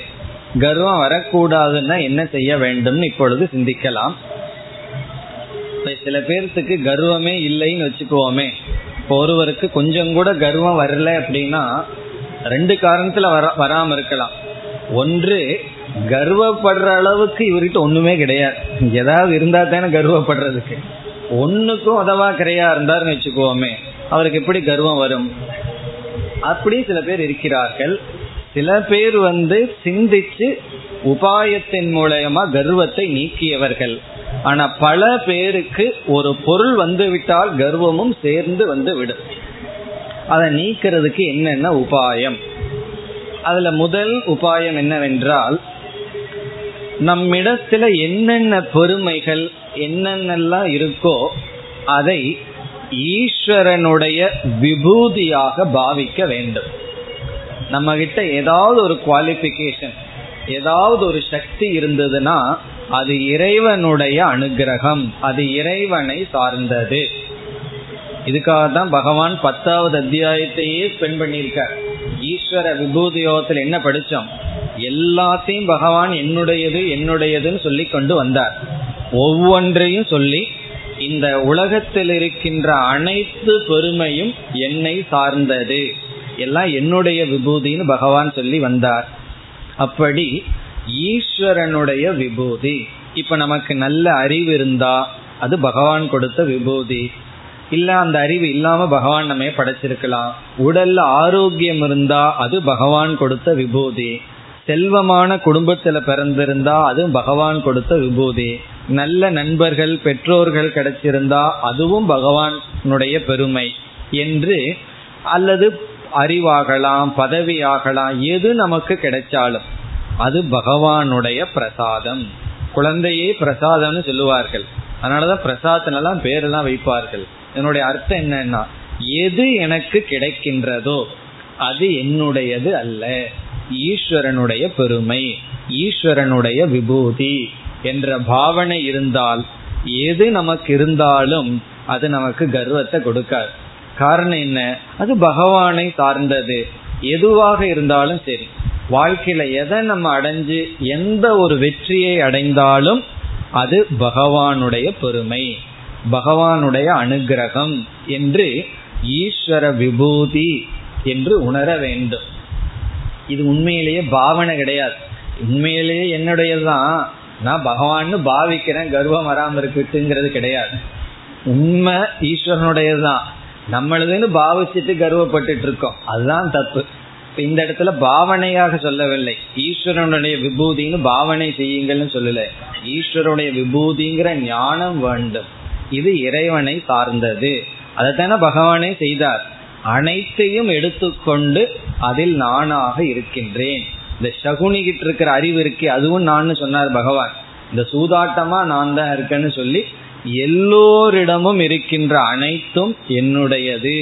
கர்வம் வரக்கூடாதுன்னா என்ன செய்ய வேண்டும்னு இப்பொழுது சிந்திக்கலாம். சில பேர்த்துக்கு கர்வமே இல்லைன்னு வச்சுக்குவோமே இப்போ ஒருவருக்கு கொஞ்சம் கூட கர்வம் வரல அப்படின்னா ரெண்டு காரணத்துல வர வராம இருக்கலாம். ஒன்று கர்வப்படுற அளவுக்கு இவர்கிட்ட ஒண்ணுமே கிடையாது. ஏதாவது இருந்தா தானே கர்வப்படுறதுக்கு. ஒன்னுக்கும் உதவா கிடையா இருந்தாருன்னு வச்சுக்கோமே அவருக்கு எப்படி கர்வம் வரும்? அப்படி சில பேர் இருக்கிறார்கள். சில பேர் வந்து சிந்திச்சு உபாயத்தின் மூலயமா கர்வத்தை நீக்கியவர்கள். ஆனா பல பேருக்கு ஒரு பொருள் வந்துவிட்டால் கர்வமும் சேர்ந்து வந்து விடும். அதை நீக்கிறதுக்கு என்னென்ன உபாயம்? அதுல முதல் உபாயம் என்னவென்றால் நம்மிடத்துல என்னென்ன பெருமைகள் என்னென்னலாம் இருக்கோ அதை ஈஸ்வரனுடைய விபூதியாக பாவிக்க வேண்டும். நம்ம கிட்ட ஏதாவது ஒரு குவாலிபிகேஷன் ஏதாவது ஒரு சக்தி இருந்ததுன்னா அது இறைவனுடைய அனுகிரகம் அது இறைவனை சார்ந்தது. இதுக்காக தான் பகவான் பத்தாவது அத்தியாயத்தையே ஸ்பெண்ட் பண்ணியிருக்கார். ஈஸ்வர விபூதி யோகத்தில் என்ன படித்தோம்? எல்லாத்தையும் பகவான் என்னுடையது என்னுடையதுன்னு சொல்லி கொண்டு வந்தார். ஒவ்வொன்றையும் சொல்லி இந்த உலகத்தில் இருக்கின்ற அனைத்து பெருமையும் என்னை சார்ந்தது. எல்லாம் என்னுடைய விபூதின்னு பகவான் சொல்லி வந்தார். அப்படி ஈஸ்வரனுடைய விபூதி. இப்ப நமக்கு நல்ல அறிவு இருந்தா அது பகவான் கொடுத்த விபூதி. இல்ல அந்த அறிவு இல்லாம பகவான் நம்ம படைச்சிருக்கலாம். உடல்ல ஆரோக்கியம் இருந்தா அது பகவான் கொடுத்த விபூதி. செல்வமான குடும்பத்துல பிறந்திருந்தா அது பகவான் கொடுத்த விபூதி. நல்ல நண்பர்கள் பெற்றோர்கள் கிடைச்சிருந்தா அதுவும் பகவானுடைய பெருமை என்று அல்லது அறிவாகலாம் பதவி ஆகலாம் எது நமக்கு கிடைச்சாலும். அது பகவானுடைய பிரசாதம். குழந்தையே பிரசாதம்னு சொல்லுவார்கள். அதனாலதான் பிரசாதனெல்லாம் பேரெல்லாம் வைப்பார்கள். என்னுடைய அர்த்தம் என்னன்னா எது எனக்கு கிடைக்கின்றதோ அது என்னுடையது அல்ல. ஈஸ்வரனுடைய பெருமை ஈஸ்வரனுடைய விபூதி என்ற பாவனை இருந்தால் எது நமக்கு இருந்தாலும் அது நமக்கு கர்வத்தை கொடுக்காது. காரணம் என்ன? அது பகவானை சார்ந்தது. எதுவாக இருந்தாலும் சரி. வாழ்க்கையில எதை நம்ம அடைஞ்சு எந்த ஒரு வெற்றியை அடைந்தாலும் அது பகவானுடைய பெருமை. பகவானுடைய அனுகிரகம் என்று ஈஸ்வர விபூதி என்று உணர வேண்டும். இது உண்மையிலேயே பாவனை கிடையாது. உண்மையிலேயே என்னுடையதுதான். நான் பகவான்னு பாவிக்கிறேன் கர்வம் வராமல் இருக்குங்கிறது கிடையாது. உண்மை ஈஸ்வரனுடையதுதான். நம்மளதுன்னு பாவிச்சுட்டு கர்வப்பட்டு இருக்கோம். அதுதான் தப்பு. இந்த இடத்துல பாவனையாக சொல்லவில்லை. ஈஸ்வரனுடைய விபூதின்னு பாவனை செய்யுங்கள்னு சொல்லல. ஈஸ்வரனுடைய விபூதிங்கிற ஞானம் வேண்டும். இது இறைவனை சார்ந்தது. அதைத்தானே பகவானே செய்தார். அனைத்தையும் எடுத்துக்கொண்டு அதில் நானாக இருக்கின்றேன். இந்த சகுனிகிட்டு இருக்கிற அறிவு இருக்கே அதுவும் நான் சொன்னார் பகவான். இந்த சூதாட்டமா நான் தான் இருக்கேன்னு சொல்லி எல்லோரிடமும் இருக்கின்ற அனைத்தும் என்னுடையது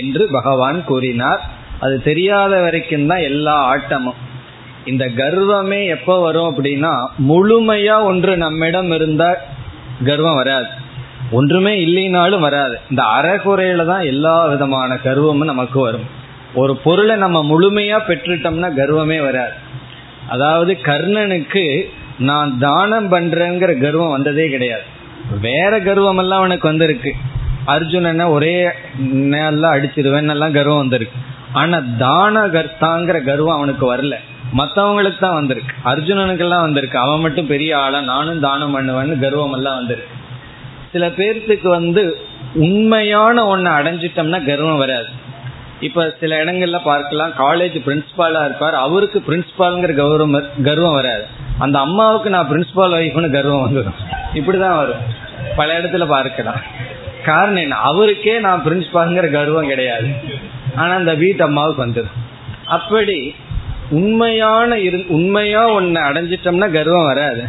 என்று பகவான் கூறினார். அது தெரியாத வரைக்கும் தான் எல்லா ஆட்டமும். இந்த கர்வமே எப்போ வரும் அப்படின்னா முழுமையா ஒன்று நம்மிடம் இருந்தால் கர்வம் வராது. ஒன்றுமே இல்லைனாலும் வராது. இந்த அறகுறையில தான் எல்லா விதமான கர்வமும் நமக்கு வரும். ஒரு பொருளை நம்ம முழுமையா பெற்றுட்டோம்னா கர்வமே வராது. அதாவது கர்ணனுக்கு நான் தானம் பண்றேங்கிற கர்வம் வந்ததே கிடையாது. வேற கர்வம் எல்லாம் அவனுக்கு வந்திருக்கு. அர்ஜுனனை ஒரே நல்லா அடிச்சிருவேன் எல்லாம் கர்வம் வந்திருக்கு. ஆனா தான கர்த்தாங்கிற கர்வம் அவனுக்கு வரல. மற்றவங்களுக்கு தான் வந்திருக்கு. அர்ஜுனனுக்கெல்லாம் வந்திருக்கு. அவன் மட்டும் பெரிய ஆளா நானும் தானம் பண்ணுவேன்னு கர்வம் எல்லாம் வந்திருக்கு. சில பேர்த்துக்கு வந்து உண்மையான ஒன்றை அடைஞ்சிட்டோம்னா கர்வம் வராது. இப்ப சில இடங்கள்ல பார்க்கலாம் காலேஜ் பிரின்சிபாலா இருப்பார் அவருக்கு பிரின்சிபாலுங்கிற கௌரவம் கர்வம் வராது. அந்த அம்மாவுக்கு நான் பிரின்சிபால் வைஃப்னு கர்வம் வந்துடும் இப்படிதான் வரும். பல இடத்துல பார்க்கலாம். காரணம் என்ன? அவருக்கே நான் பிரின்சிபாலுங்கிற கர்வம் கிடையாது. ஆனா அந்த வீட்டு அம்மாவுக்கு வந்துடும் அப்படி உண்மையான இரு உண்மையா ஒன்னு அடைஞ்சிட்டோம்னா கர்வம் வராது.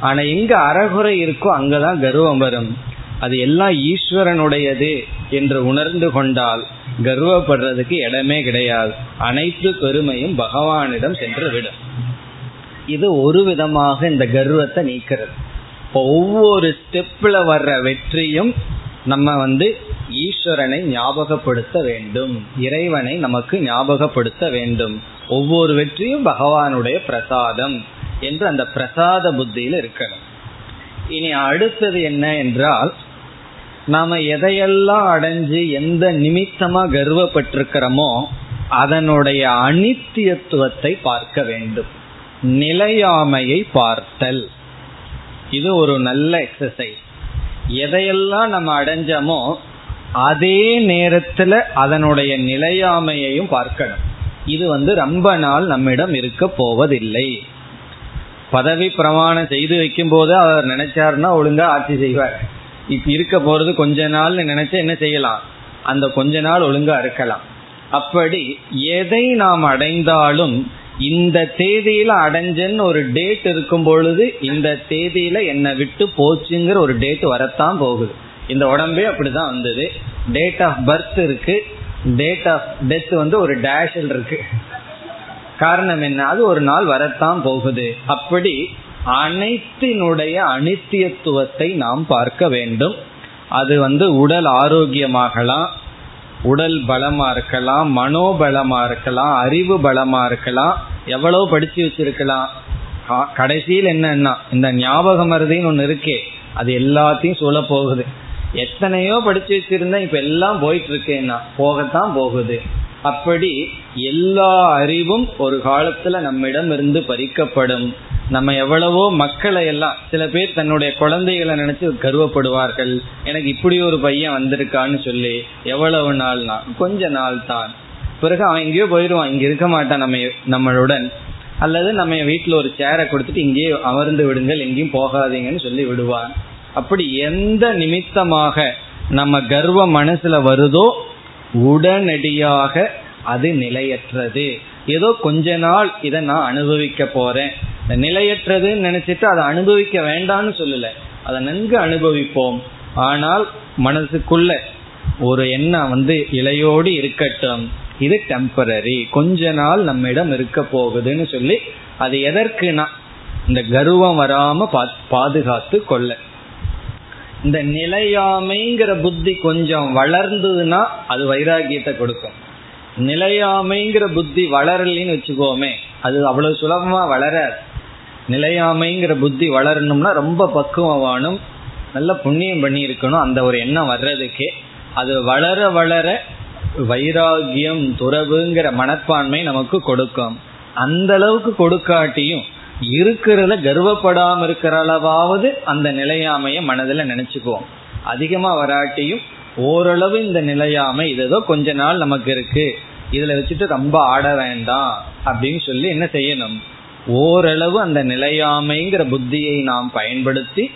ஆனா எங்க அறகுறை இருக்கோ அங்கதான் கர்வம் வரும். அது எல்லாம் ஈஸ்வரனுடையது என்று உணர்ந்து கொண்டால் கர்வப்படுறதுக்கு இடமே கிடையாது. அனைத்து பெருமையும் பகவானிடம் சென்று விடும் இது ஒரு விதமாக இந்த கர்வத்தை நீக்கிறது. இப்போ ஒவ்வொரு ஸ்டெப்ல வர்ற வெற்றியும் நம்ம வந்து ஈஸ்வரனை ஞாபகப்படுத்த வேண்டும். இறைவனை நமக்கு ஞாபகப்படுத்த வேண்டும். ஒவ்வொரு வெற்றியும் பகவானுடைய பிரசாதம் என்று அந்த பிரசாத புத்தியில் இருக்கணும். இனி அடுத்தது என்ன என்றால் நாம எதையெல்லாம் அடைஞ்சு எந்த நிமித்தமா கர்வப்பட்டிருக்கிறோமோ அதனுடைய அனித்தியத்துவத்தை பார்க்க வேண்டும். நிலையாமையை பார்த்தல். இது ஒரு நல்ல எக்ஸசைஸ் எதையெல்லாம் நம்ம அடைஞ்சோமோ அதே நேரத்துல அதனுடைய நிலையாமையையும் பார்க்கணும். இது வந்து ரொம்ப நாள் நம்மிடம் இருக்க போவதில்லை. பதவி பிரமாணம் செய்து வைக்கும் போது அவர் நினைச்சாருன்னா ஒழுங்கா ஆட்சி செய்வார். இப்ப இருக்க போறது கொஞ்ச நாள் நினைச்சு என்ன செய்யலாம்? அந்த கொஞ்ச நாள் ஒழுங்கா இருக்கலாம். அப்படி எதை நாம் அடைந்தாலும் இந்த தேதியில அடைஞ்சன்னு ஒரு டேட் இருக்கும் பொழுது இந்த தேதியில என்னை விட்டு போச்சுங்கிற ஒரு டேட் வரத்தான் போகுது. இந்த உடம்பே அப்படிதான் வந்தது. டேட் ஆஃப் பர்த் இருக்கு. டேட் ஆஃப் டெத் வந்து ஒரு டேஷில் இருக்கு. காரணம் என்ன? அது ஒரு நாள் வரத்தான் போகுது. அப்படி அனைத்தினுடைய அனித்தியத்துவத்தை நாம் பார்க்க வேண்டும். அது வந்து உடல் ஆரோக்கியமாகலாம் உடல் பலமா இருக்கலாம் மனோபலமா இருக்கலாம் அறிவு பலமா இருக்கலாம் எவ்வளவு படிச்சு வச்சிருக்கலாம். கடைசியில் என்னன்னா இந்த ஞாபக மருதின்னு ஒன்று இருக்கே அது எல்லாத்தையும் சொல்ல போகுது. எத்தனையோ படிச்சு வச்சிருந்தா இப்ப எல்லாம் போயிட்டு இருக்கேன்னா போகத்தான் போகுது. அப்படி எல்லா அறிவும் ஒரு காலத்துல நம்மிடம் இருந்து பறிக்கப்படும். நம்ம எவ்வளவோ மக்களை எல்லாம் சில பேர் தன்னுடைய குழந்தைகளை நினைச்சு கருவப்படுவார்கள். எனக்கு இப்படி ஒரு பையன் வந்திருக்கான்னு சொல்லி எவ்வளவு நாள்னா கொஞ்ச நாள் தான். பிறகு அவன் எங்கேயோ போயிடுவான் இங்க இருக்க மாட்டான் நம்ம நம்மளுடன். அல்லது நம்ம வீட்டுல ஒரு சேரை கொடுத்துட்டு இங்கேயே அமர்ந்து விடுங்கள் எங்கேயும் போகாதீங்கன்னு சொல்லி விடுவான். அப்படி எந்த நிமித்தமாக நம்ம கர்வம் மனசுல வருதோ உடனடியாக அது நிலையற்றது. ஏதோ கொஞ்ச நாள் இதை நான் அனுபவிக்க போறேன். நிலையற்றதுன்னு நினைச்சிட்டு அதை அனுபவிக்க வேண்டாம்னு சொல்லல. அதை நன்கு அனுபவிப்போம். ஆனால் மனசுக்குள்ள ஒரு எண்ணம் வந்து இலையோடு இருக்கட்டும். இது டெம்பரரி கொஞ்ச நாள் நம்மிடம் இருக்க போகுதுன்னு சொல்லி அது எதற்குனா இந்த கர்வம் வராம பாதுகாத்து கொள்ள இந்த நிலையாமைங்கிற புத்தி கொஞ்சம் வளர்ந்ததுன்னா அது வைராகியத்தை கொடுக்கும். நிலையாமைங்கிற புத்தி வளரலின்னு வச்சுக்கோமே அது அவ்வளவு சுலபமா வளராது. நிலையாமைங்கிற புத்தி வளரணும்னா ரொம்ப பக்குவம் நல்ல புண்ணியம் பண்ணியிருக்கணும் அந்த ஒரு எண்ணம் வர்றதுக்கே. அது வளர வளர வைராகியம் துறவுங்கிற மனப்பான்மை நமக்கு கொடுக்கும். அந்த அளவுக்கு கொடுக்காட்டியும் இருக்கிறத கர்வப்படாம இருக்கிற அளவாவது அந்த நிலையாமைய மனதில் நினைச்சுக்குவோம் அதிகமா வராட்டியும் ஓரளவு இந்த நிலையாமை இது ஏதோ கொஞ்ச நாள் நமக்கு இருக்கு. இதுல வச்சுட்டு ரொம்ப ஆட வேண்டாம் அப்படின்னு சொல்லி என்ன செய்யணும்? ஓரளவு அந்த நிலையாமைங்கிற புத்தியை நாம் பயன்படுத்தி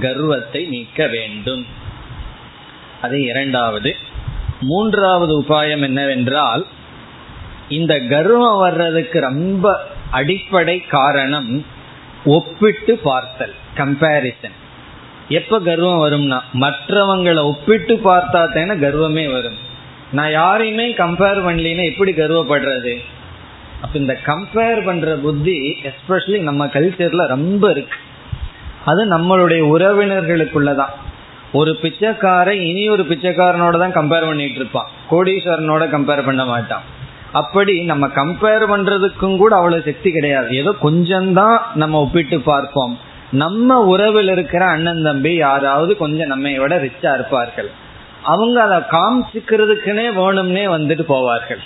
கர்வத்தை நீக்க வேண்டும். அது இரண்டாவது. மூன்றாவது உபாயம் என்னவென்றால் இந்த கர்வம் வர்றதுக்கு ரொம்ப அடிப்படை காரணம் ஒப்பிட்டு பார்த்தல் கம்பேரிசன் எப்ப கர்வம் வரும்னா மற்றவங்களை ஒப்பிட்டு பார்த்தா தானே கர்வமே வரும். நான் யாரையுமே கம்பேர் பண்ணலின்னா எப்படி கர்வப்படுறது? அப்ப இந்த கம்பேர் பண்ற புத்தி எஸ்பெஷலி நம்ம கல்ச்சர்ல ரொம்ப இருக்கு. அது நம்மளுடைய உறவினர்களுக்குள்ளதான். ஒரு பிச்சைக்காரை இனி ஒரு பிச்சைக்காரனோட தான் கம்பேர் பண்ணிட்டு இருப்பான். கோடீஸ்வரனோட கம்பேர் பண்ண மாட்டான். அப்படி நம்ம கம்பேர் பண்றதுக்கும் கூட அவ்வளவு சக்தி கிடையாது. ஏதோ கொஞ்சம்தான் நம்ம ஒப்பிட்டு பார்ப்போம். நம்ம உறவில் இருக்கிற அண்ணன் தம்பி யாராவது கொஞ்சம் நம்ம விட ரிச்சா இருப்பார்கள். அவங்க அதை காமிச்சுக்கிறதுக்குன்னே வேணும்னே வந்துட்டு போவார்கள்.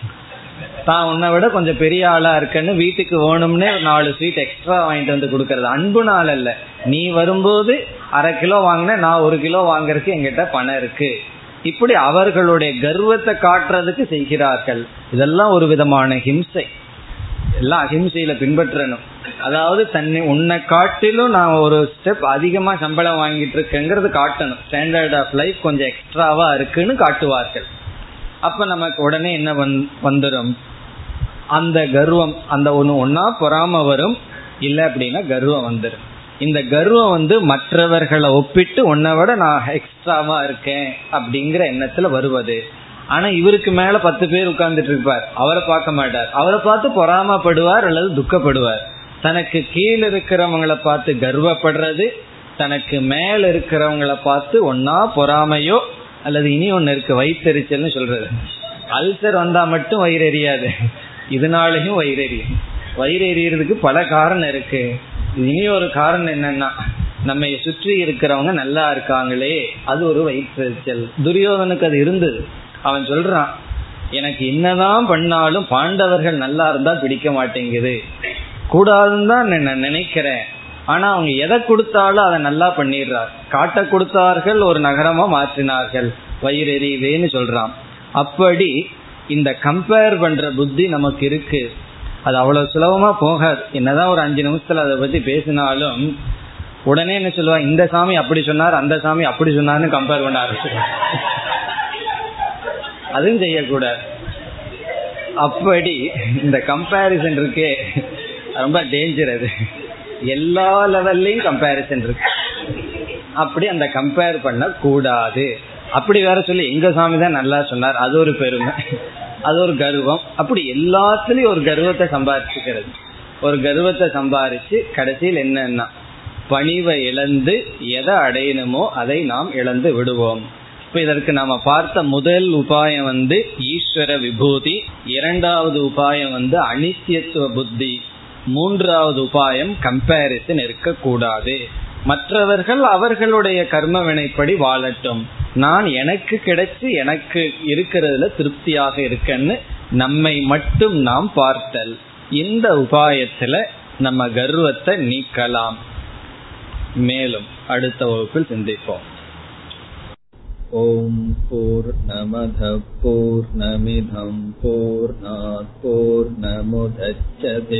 தான் உன்னை விட கொஞ்சம் பெரிய ஆளா இருக்கன்னு வீட்டுக்கு வேணும்னே நாலு ஸ்வீட் எக்ஸ்ட்ரா வாங்கிட்டு வந்து கொடுக்கறது. அன்பு நாள் அல்ல நீ வரும்போது அரை கிலோ வாங்கின நான் ஒரு கிலோ வாங்குறதுக்கு எங்கிட்ட பணம் இருக்கு. இப்படி அவர்களுடைய கர்வத்தை காட்டுறதுக்கு செய்கிறார்கள். இதெல்லாம் ஒரு விதமான ஹிம்சை. எல்லாம் அஹிம்சையில பின்பற்றணும். அதாவது தன்னை உன்னை காட்டிலும் நான் ஒரு ஸ்டெப் அதிகமா சம்பளம் வாங்கிட்டு இருக்கேங்கிறது காட்டணும். ஸ்டாண்டர்ட் ஆஃப் லைஃப் கொஞ்சம் எக்ஸ்ட்ராவா இருக்குன்னு காட்டுவார்கள். அப்ப நமக்கு உடனே என்ன வந்துடும் அந்த கர்வம் அந்த ஒன்று ஒன்னா பொறாம வரும். இல்லை அப்படின்னா கர்வம் வந்துடும் இந்த கர்வம் வந்து மற்றவர்களை ஒப்பிட்டு உன்னை விட நான் எக்ஸ்ட்ராவா இருக்கேன் அப்படிங்கிற எண்ணத்துல வருவது. ஆனா இவருக்கு மேல பத்து பேர் உட்கார்ந்துட்டு இருப்பார். அவரை பார்க்க மாட்டார். அவரை பார்த்து பொறாமப்படுவார் அல்லது துக்கப்படுவார். தனக்கு கீழே இருக்கிறவங்களை பார்த்து கர்வப்படுறது தனக்கு மேல இருக்கிறவங்களை பார்த்து ஒன்னா பொறாமையோ அல்லது இனி ஒன்னு இருக்கு வயிற்றெரிச்சல்னு சொல்றது. அல்சர் வந்தா மட்டும் வயிறு எரியாது இதனாலையும் வயிறு எரியும் வயிறு எரியறதுக்கு பல காரணம் இருக்கு. இனி ஒரு காரணம் என்னன்னா நம்ம சுற்றி இருக்கிறவங்க நல்லா இருக்காங்களே அது ஒரு வயிற்றுச்சல். துரியோதனுக்கு அது இருந்தது. அவன் சொல்றான் எனக்கு என்னதான் பண்ணாலும் பாண்டவர்கள் நல்லா இருந்தா பிடிக்க மாட்டேங்குது. கூடாதுன்னு தான் நான் நினைக்கிறேன். ஆனா அவங்க எதை கொடுத்தாலும் அதை நல்லா பண்ணிடுறார். காட்ட கொடுத்தார்கள் ஒரு நகரமா மாற்றினார்கள். வயிறு எரியுதேன்னு சொல்றான். அப்படி இந்த கம்பேர் பண்ற புத்தி நமக்கு இருக்கு. அது அவ்வளவு சுலபமா போகாது. என்னதான் ஒரு அஞ்சு நிமிஷத்துல அதை பத்தி பேசினாலும் உடனே என்ன சொல்லுவா இந்த சாமி அப்படி சொன்னார் அந்த சாமி அப்படி சொன்னார்னு கம்பேர் பண்ண ஆரம்பிச்சிருவாங்க அதுவும் செய்யக்கூடாது. அப்படி இந்த கம்பேரிசன் இருக்கே ரொம்ப டேஞ்சர் அது. எல்லா லெவல்லையும் கம்பேரிசன் இருக்கு. அப்படி அந்த கம்பேர் பண்ண கூடாது அப்படி வேற சொல்லி எங்க சாமி தான் நல்லா சொன்னார் அது ஒரு பெருமை. அது ஒரு கர்வம். அப்படி எல்லாத்துலயும் ஒரு கர்வத்தை சம்பாதிச்சுக்கிறது. ஒரு கர்வத்தை சம்பாதிச்சு கடைசியில் என்னன்னா பணிவை இழந்து எதை அடையணுமோ அதை நாம் இழந்து விடுவோம். இப்ப இதற்கு நாம பார்த்த முதல் உபாயம் வந்து ஈஸ்வர விபூதி இரண்டாவது உபாயம் வந்து அனித்தியத்துவ புத்தி மூன்றாவது உபாயம் கம்பேரிசன் இருக்கக்கூடாது. மற்றவர்கள் அவர்களுடைய கர்ம வினைப்படி வாழட்டும் நான் எனக்கு கிடைச்சு எனக்கு இருக்கிறதுல திருப்தியாக இருக்கன்னு நம்மை மட்டும் நாம் பார்த்தல் இந்த உபாயத்துல நம்ம கர்வத்தை நீக்கலாம் மேலும் அடுத்த வகுப்பில் சிந்திப்போம் ॐ पूर्णमधः पूर्णमिधं पूर्णात् पूर्णमुदच्छते